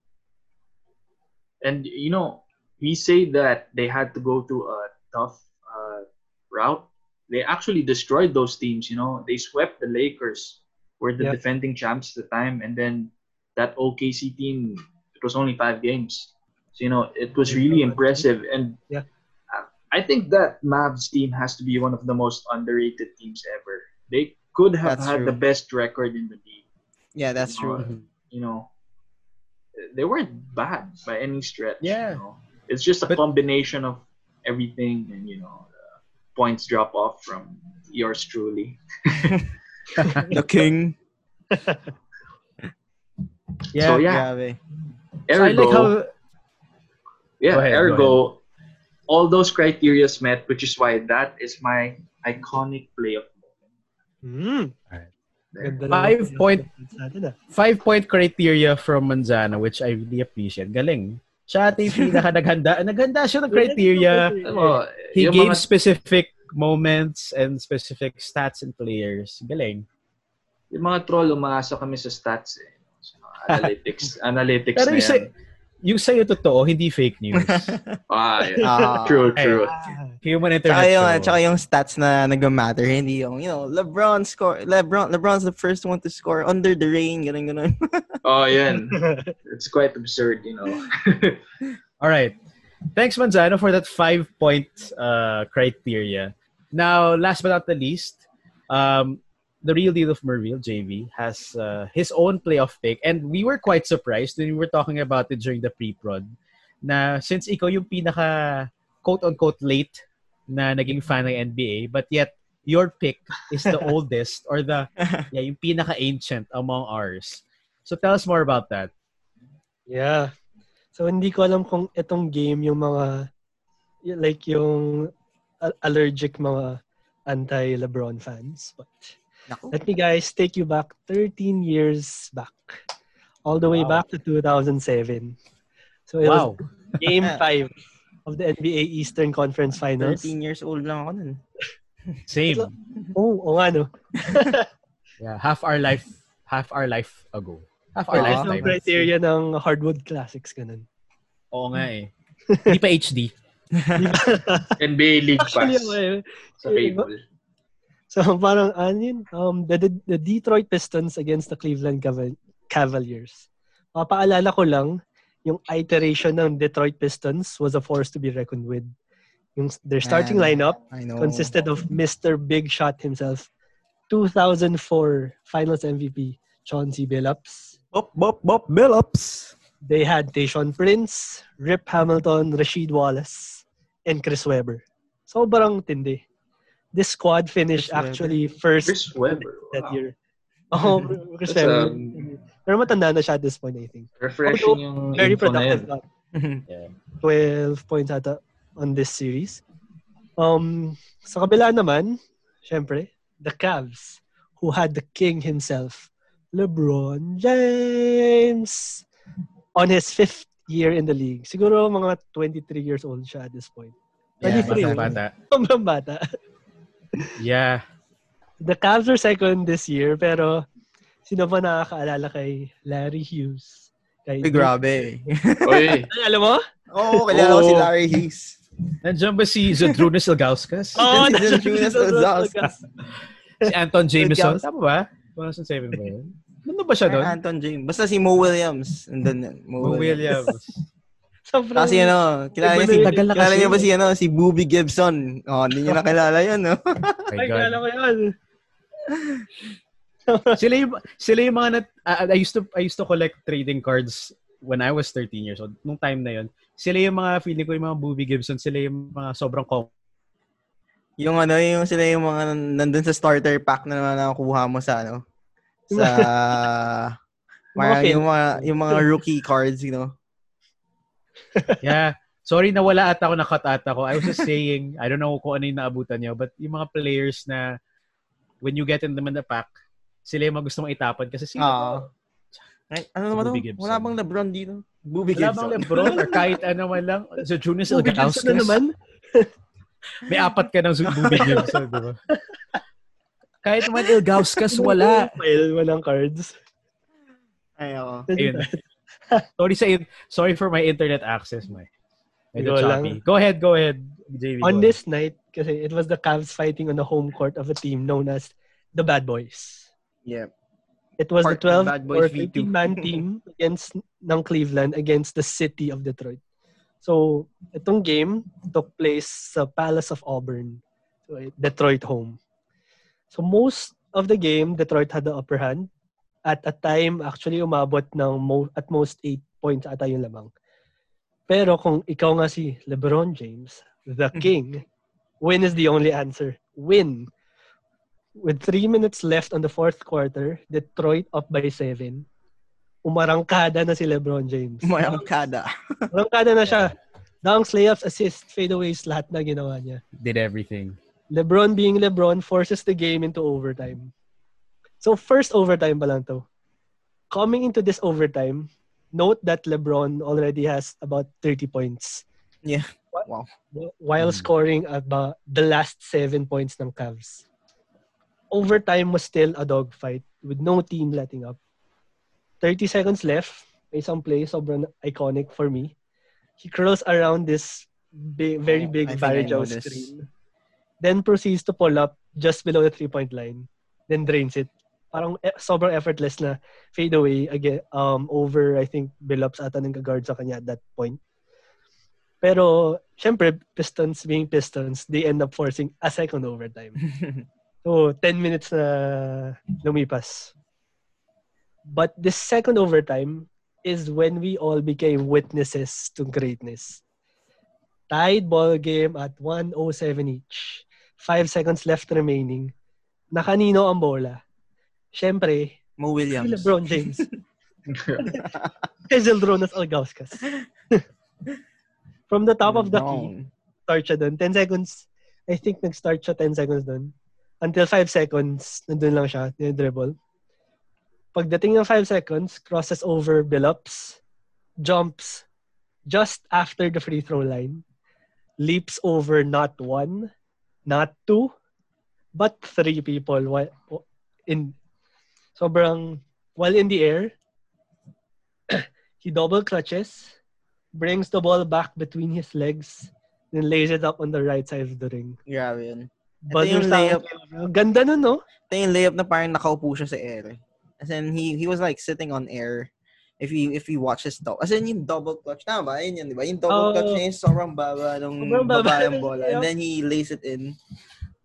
And you know, we say that they had to go through a tough uh, route. They actually destroyed those teams. You know, they swept the Lakers, were the Yeah. defending champs at the time, and then that OKC team. It was only five games, so you know it was really impressive. And Yeah. I think that Mavs team has to be one of the most underrated teams ever. They could have That's had true. the best record in the league Yeah, that's true. Uh, you know, they weren't bad by any stretch. Yeah. You know? It's just a But- combination of everything and, you know, the points drop off from yours truly. The king. Yeah. so, yeah, Grabe. So ergo, like how yeah, ahead, ergo, all those criterias met, which is why that is my iconic play of Mm. there. Ganda Five ng- point- Natin, ah. five point criteria from Manzano, which I really appreciate. Galing. Siya ate yung pinaka naghanda. Naghanda siya ng criteria. He gave specific moments and specific stats and players. Galing. yung mga troll, umaasa kami sa stats eh. Analytics, analytics Pero na yung, sa, yan. yung sa'yo totoo, hindi fake news. Ah, yeah. Ah. true, true. Ah, Human Tsaka internet yung, show. tsaka yung stats na nag-matter, hindi yung, you know, LeBron score, LeBron, LeBron's the first one to score under the rain, ganun, ganun. Oh, yan. It's quite absurd, you know. All right. Thanks, Manzano, for that five-point uh, criteria. Now, last but not the least, um, the real deal of Merville, JV, has uh, his own playoff pick. And we were quite surprised when we were talking about it during the pre-prod na since ikaw yung pinaka quote-unquote late na naging fan ng NBA, but yet your pick is the oldest or the yeah, yung pinaka-ancient among ours. So tell us more about that. Yeah. So hindi ko alam kung itong game yung mga like yung allergic mga anti-LeBron fans. But Naku. let me guys take you back 13 years back. All the way Wow. back to 2007. So it Wow. was game 5 of the NBA Eastern Conference Finals. 13 years old lang ako nun. Same. Oh, oo nga no. Yeah, half our life, half our life ago. Half our lifetime. yung criteria ng hardwood classics ganun. Oo nga eh. Hindi pa HD. NBA League Actually, Pass eh. sa cable. So parang yun, um, the, the, the Detroit Pistons against the Cleveland Caval- Cavaliers. Mapaalala ko lang, yung iteration ng Detroit Pistons was a force to be reckoned with. Yung, their starting Man. lineup consisted of Mr. Big Shot himself, 2004 Finals MVP, Chauncey Billups. Bop, bop, bop, Billups. They had Tayshaun Prince, Rip Hamilton, Rasheed Wallace, and Chris Webber. Sobrang tindi. This squad finished Chris Webber. actually first Chris Webber. that Wow. year. Oh, Chris That's, Webber. um, Pero matanda na siya at this point, I think. Refreshing yung Very productive. yun. Yeah. 12 points ata on this series. Um, sa kabila naman, syempre, the Cavs, who had the king himself, LeBron James, on his fifth year in the league. Siguro mga 23 years old siya at this point. Yeah, 23. bata, bata. Sobrang bata. Yeah. The Cavs are second this year, pero sino ba nakakaalala kay Larry Hughes? Kay Uy, grabe. Eh. Oy, Ay, alam mo? Oo, oh, kilala ko si Larry Hughes. Nandiyan ba si Zydrunas Ilgauskas? Oo, Si nasa Julius Julius Si Antawn Jamison? Ilgaus- Tama ba? 2007 ba yun? Ano ba siya doon? Anton James. Basta si Mo Williams. Andun, yan. Mo Williams. Sobrang, Kasi ano, kilala niya si, yun. Tagal na kilala kasi. niya ba si, ano, si Booby Gibson? Oh, hindi niyo nakilala yun, no? My Ay, kilala ko yun. sila yung sila yung mga nat, uh, I used to I used to collect trading cards when I was 13 years old. Nung time na yon, sila yung mga feeling ko yung mga Bobby Gibson, sila yung mga sobrang com- Yung ano, yung sila yung mga nandun sa starter pack na naman nakukuha mo sa ano, sa mga, yung mga yung mga rookie cards, you know. Yeah. Sorry na wala ata ako, nakat ata ko. I was just saying, I don't know kung ano yung naabutan niyo, but yung mga players na when you get in them in the pack, sila yung gusto mong itapon kasi sila. Uh, ay, ano naman to? Wala bang Lebron dito? Booby Gibson. Wala bang Lebron or kahit ano man lang. So, Junius Ilgauskas. na naman. May apat ka ng Booby Gibson, di ba? kahit man Ilgauskas, wala. Well, walang cards. Ay, ako. Ayun. sorry sa sorry for my internet access, my. Medyo choppy. Go ahead, go ahead, JV. On this night, kasi it was the Cavs fighting on the home court of a team known as the Bad Boys. Yeah. It was Part the 12 or 15 man team against ng Cleveland against the city of Detroit. So, itong game took place sa Palace of Auburn. Eh, Detroit home. So, most of the game, Detroit had the upper hand. At a time, actually, umabot ng mo- at most 8 points ata yung lamang. Pero kung ikaw nga si LeBron James, the mm-hmm. king, win is the only answer. Win. With three minutes left on the fourth quarter, Detroit up by seven. Umarangkada na si LeBron James. Umarangkada. Umarangkada na siya. Dunks, layups, assists, fadeaways, lahat na ginawa niya. Did everything. LeBron being LeBron forces the game into overtime. So first overtime pa lang to. Coming into this overtime, note that LeBron already has about 30 points. Yeah. Wow. While mm. scoring about the last seven points ng Cavs. Overtime was still a dogfight with no team letting up. 30 seconds left. May some play sobrang iconic for me. He curls around this big, very oh, big oh, Varejao screen. Then proceeds to pull up just below the three-point line. Then drains it parang e- sobrang effortless na fade away again um over I think Billups ata nang guard sa kanya at that point. Pero syempre Pistons being Pistons, they end up forcing a second overtime. so 10 minutes na lumipas. But this second overtime is when we all became witnesses to greatness. Tied ball game at 107 each. 5 seconds left remaining. Nakanino ang bola? Siyempre, Mo Williams. Si LeBron James. Kezeldronas Ilgauskas. From the top of the key, start siya doon. 10 seconds, I think nag-start siya 10 seconds doon. Until 5 seconds, nandun lang siya, dribble. Pagdating ng 5 seconds, crosses over Billups, jumps just after the free throw line, leaps over not one, not two, but three people in sobrang while in the air, he double clutches, brings the ball back between his legs, then lays it up on the right side of the ring. Grabe yun. But yung layup, ganda nun, no? Ito yung layup na parang nakaupo siya sa air. As in, he, he was like sitting on air. If you if you watch his top. As in, yung double clutch. Tama ba? Yun yun, di ba? Yung double uh, clutch niya yung sobrang baba nung baba yung bola. And then he lays it in.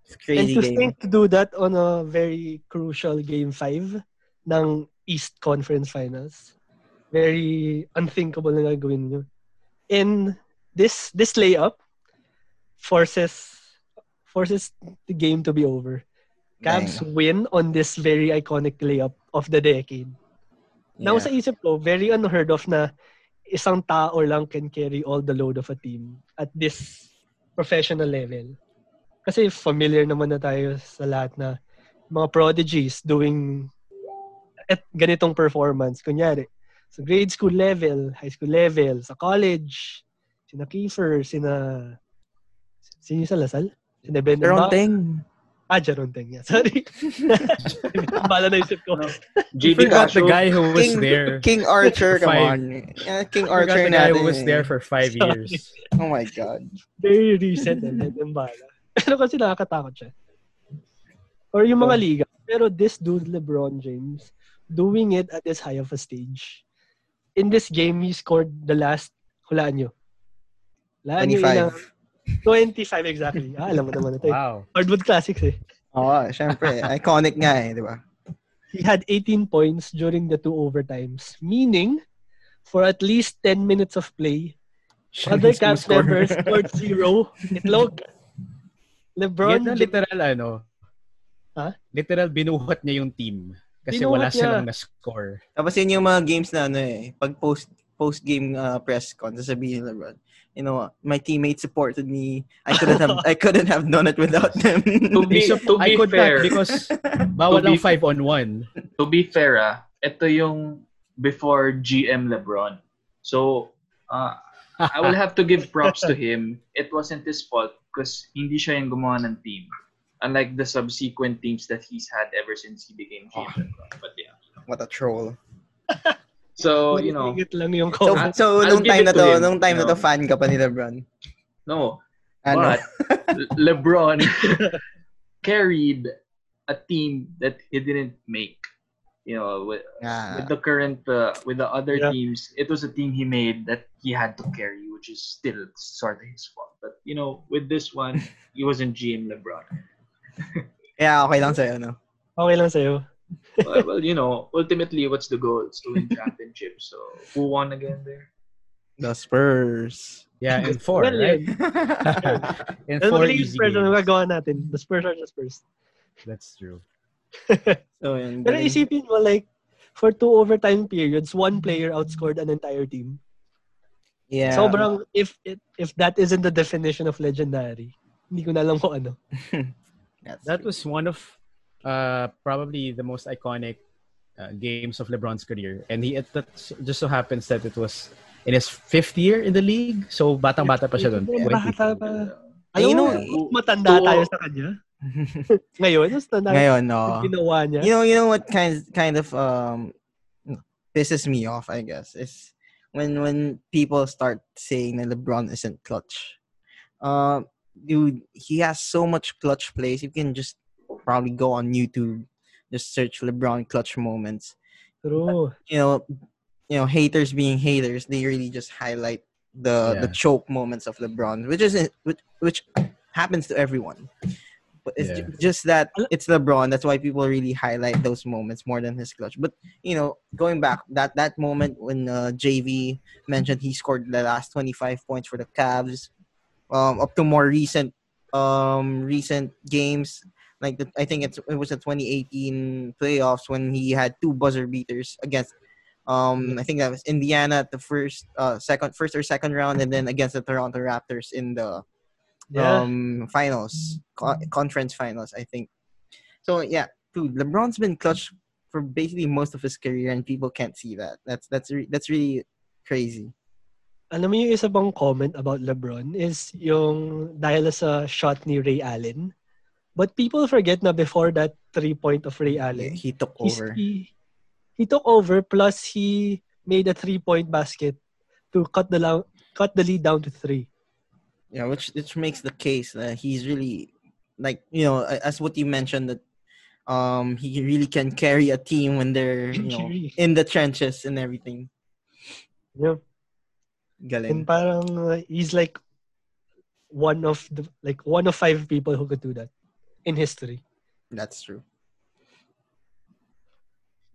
It's crazy and to game. think to do that on a very crucial game 5 ng East Conference Finals. Very unthinkable na gagawin nyo. And this this layup forces forces the game to be over. Cavs Dang. win on this very iconic layup of the decade. Yeah. Now sa isip ko, very unheard of na isang tao lang can carry all the load of a team at this professional level. Kasi familiar naman na tayo sa lahat na mga prodigies doing at ganitong performance. Kunyari, sa grade school level, high school level, sa college, sina Kiefer, sina... Sino sa Lasal? Sina Ben Jeronteng. Ah, Jeronteng. Yeah, sorry. Bala na isip ko. No. JD forgot the guy who was King, there. King Archer, come on. Yeah, King I Archer the guy who was there for five sorry. years. Oh my God. Very recent and then bala. Pero kasi nakakatakot siya. Or yung mga liga. Pero this dude, LeBron James, doing it at this high of a stage. In this game, he scored the last, hulaan nyo. Hulaan 25. Nyo 25 exactly. Ah, alam mo naman ito. Eh. Wow. Hardwood Classics eh. Oo, oh, syempre. Iconic nga eh, di ba? he had 18 points during the two overtimes, meaning for at least 10 minutes of play, other Siya cast members scored zero. Itlog. LeBron, Yan na literal ano. Ha? Literal binuhat niya yung team. Kasi Binuhat wala niya. silang na-score. Tapos yun yung mga games na ano eh, pag post post game uh, press con, sasabihin ni LeBron, you know, my teammates supported me. I couldn't have I couldn't have done it without them. To be, So, to I be could fair, not because bawal To ang be- 5 on 1. to be fair, ah, ito yung before GM LeBron. So, uh, I will have to give props to him. It wasn't his fault because hindi siya yung gumawa ng team. Unlike the subsequent teams that he's had ever since he became GM LeBron. But yeah. What a troll. So, you know, Ingit lang yung So, comment. so nung time it na to to, him, nung time you na to, know. fan ka pa ni LeBron. no. Ano? But LeBron carried a team that he didn't make. You know, with, Ah, with the current uh, with the other Yeah. teams, it was a team he made that he had to carry, which is still sort of his fault. But you know, with this one, he wasn't GM LeBron. yeah, okay lang sa'yo, no? Okay lang sa'yo. well, well, you know, ultimately, what's the goal? It's to win championships. So who won again there? The Spurs. Yeah, and 4, Well, right? yun. and 4 magiging easy Spurs? Ano games. gagawa natin? The Spurs are the Spurs. That's true. So, yun. Pero galing. isipin mo, like, for two overtime periods, one player outscored an entire team. Yeah. Sobrang, if it, if that isn't the definition of legendary, hindi ko na alam kung ano. That true. was one of uh, probably the most iconic uh, games of LeBron's career. And he it that just so happens that it was in his fifth year in the league. So batang-bata pa siya doon. Yeah, 22. bata pa. Alam you know, matanda to- tayo sa kanya. Ngayon, mas tanda Ngayon, yung no. ginawa niya. You know, you know what kind kind of um pisses me off, I guess, is when when people start saying that LeBron isn't clutch. Um, dude, he has so much clutch plays. You can just probably go on YouTube, just search LeBron clutch moments. True. You know, you know, haters being haters, they really just highlight the the choke moments of LeBron, which is which which happens to everyone. But it's Yeah. ju- just that it's LeBron. That's why people really highlight those moments more than his clutch. But you know, going back that that moment when uh, JV mentioned he scored the last 25 points for the Cavs, um, up to more recent um recent games like the, I think it's it was the 2018 playoffs when he had two buzzer beaters against um I think that was Indiana at the first uh second first or second round and then against the Toronto Raptors in the Yeah. um finals co- conference finals I think so yeah dude LeBron's been clutch for basically most of his career and people can't see that that's that's re- that's really crazy Alam mo yung isa pang comment about LeBron is yung dahil sa shot ni Ray Allen. But people forget na before that three-point of Ray yeah, Allen, he took over he, he took over plus he made a three-point basket to cut the, lo- cut the lead down to three. Yeah, which which makes the case that he's really like you know as what you mentioned that um he really can carry a team when they're you know in the trenches and everything. Yeah. And Galing. parang uh, he's like one of the like one of five people who could do that in history. That's true.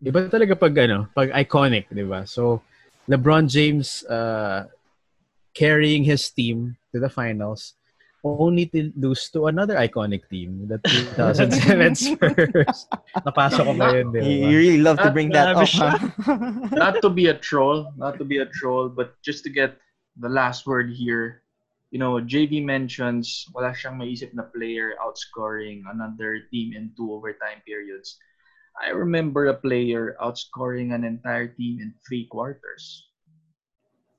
Iba talaga pag ano, pag iconic, 'di ba? So LeBron James uh, carrying his team to the finals only to lose to another iconic team, the 2007 Spurs. Napasok ko ba yun, di You, ba? you really love to bring that up, lavish. huh? not to be a troll, not to be a troll, but just to get the last word here. You know, JV mentions wala siyang maisip na player outscoring another team in two overtime periods. I remember a player outscoring an entire team in three quarters,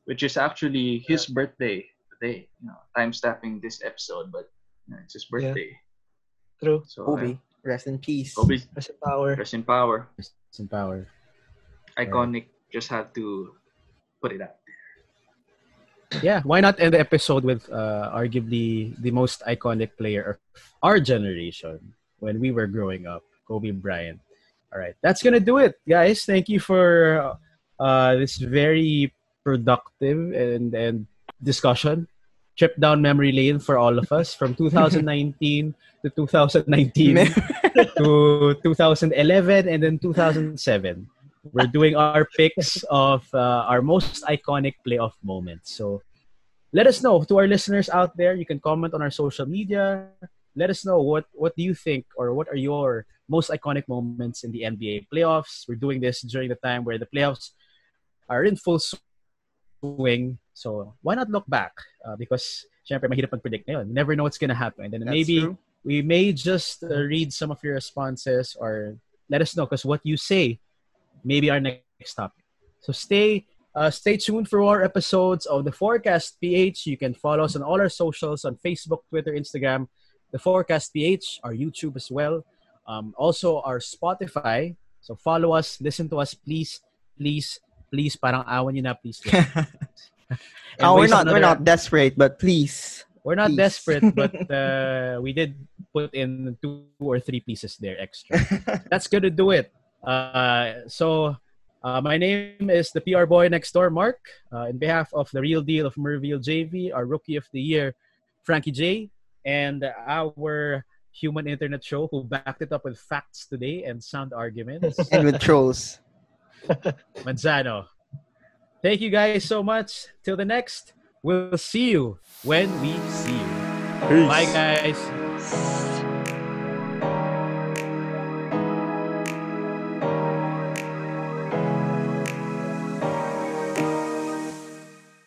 which is actually his birthday today. You know, time stamping this episode, but you know, it's his birthday. True. So Kobe, rest in peace. uh, rest in power. rest in power, Rest in power. iconic. Just had to put it out. Yeah, why not end the episode with uh, arguably the most iconic player of our generation when we were growing up, Kobe Bryant. All right, that's gonna do it, guys. Thank you for uh, this very productive and and discussion trip down memory lane for all of us from 2019 to 2019 to 2011 and then 2007. We're doing our picks of uh, our most iconic playoff moments. So let us know to our listeners out there. You can comment on our social media. Let us know what what do you think or what are your most iconic moments in the NBA playoffs. We're doing this during the time where the playoffs are in full swing. So why not look back? Uh, because syempre mahirap mag-predict ngayon. You never know what's gonna happen. And then That's maybe true. we may just uh, read some of your responses or let us know because what you say may be our next topic. So stay uh, stay tuned for more episodes of the Forecast PH. You can follow us on all our socials on Facebook, Twitter, Instagram, the Forecast PH, our YouTube as well. Um, also our Spotify. So follow us, listen to us, please, please, please. Parang awan niyo na, please. Oh, we're not we're not desperate, but please. We're not Please. desperate, but uh, we did put in two or three pieces there extra. That's gonna do it. Uh, so, uh, my name is the PR boy next door, Mark. Uh, in behalf of the Real Deal of Merville JV, our Rookie of the Year, Frankie J, and our human internet show who backed it up with facts today and sound arguments, and with trolls. Manzano. Thank you guys so much. Till the next, we'll see you when we see you. Bye, guys.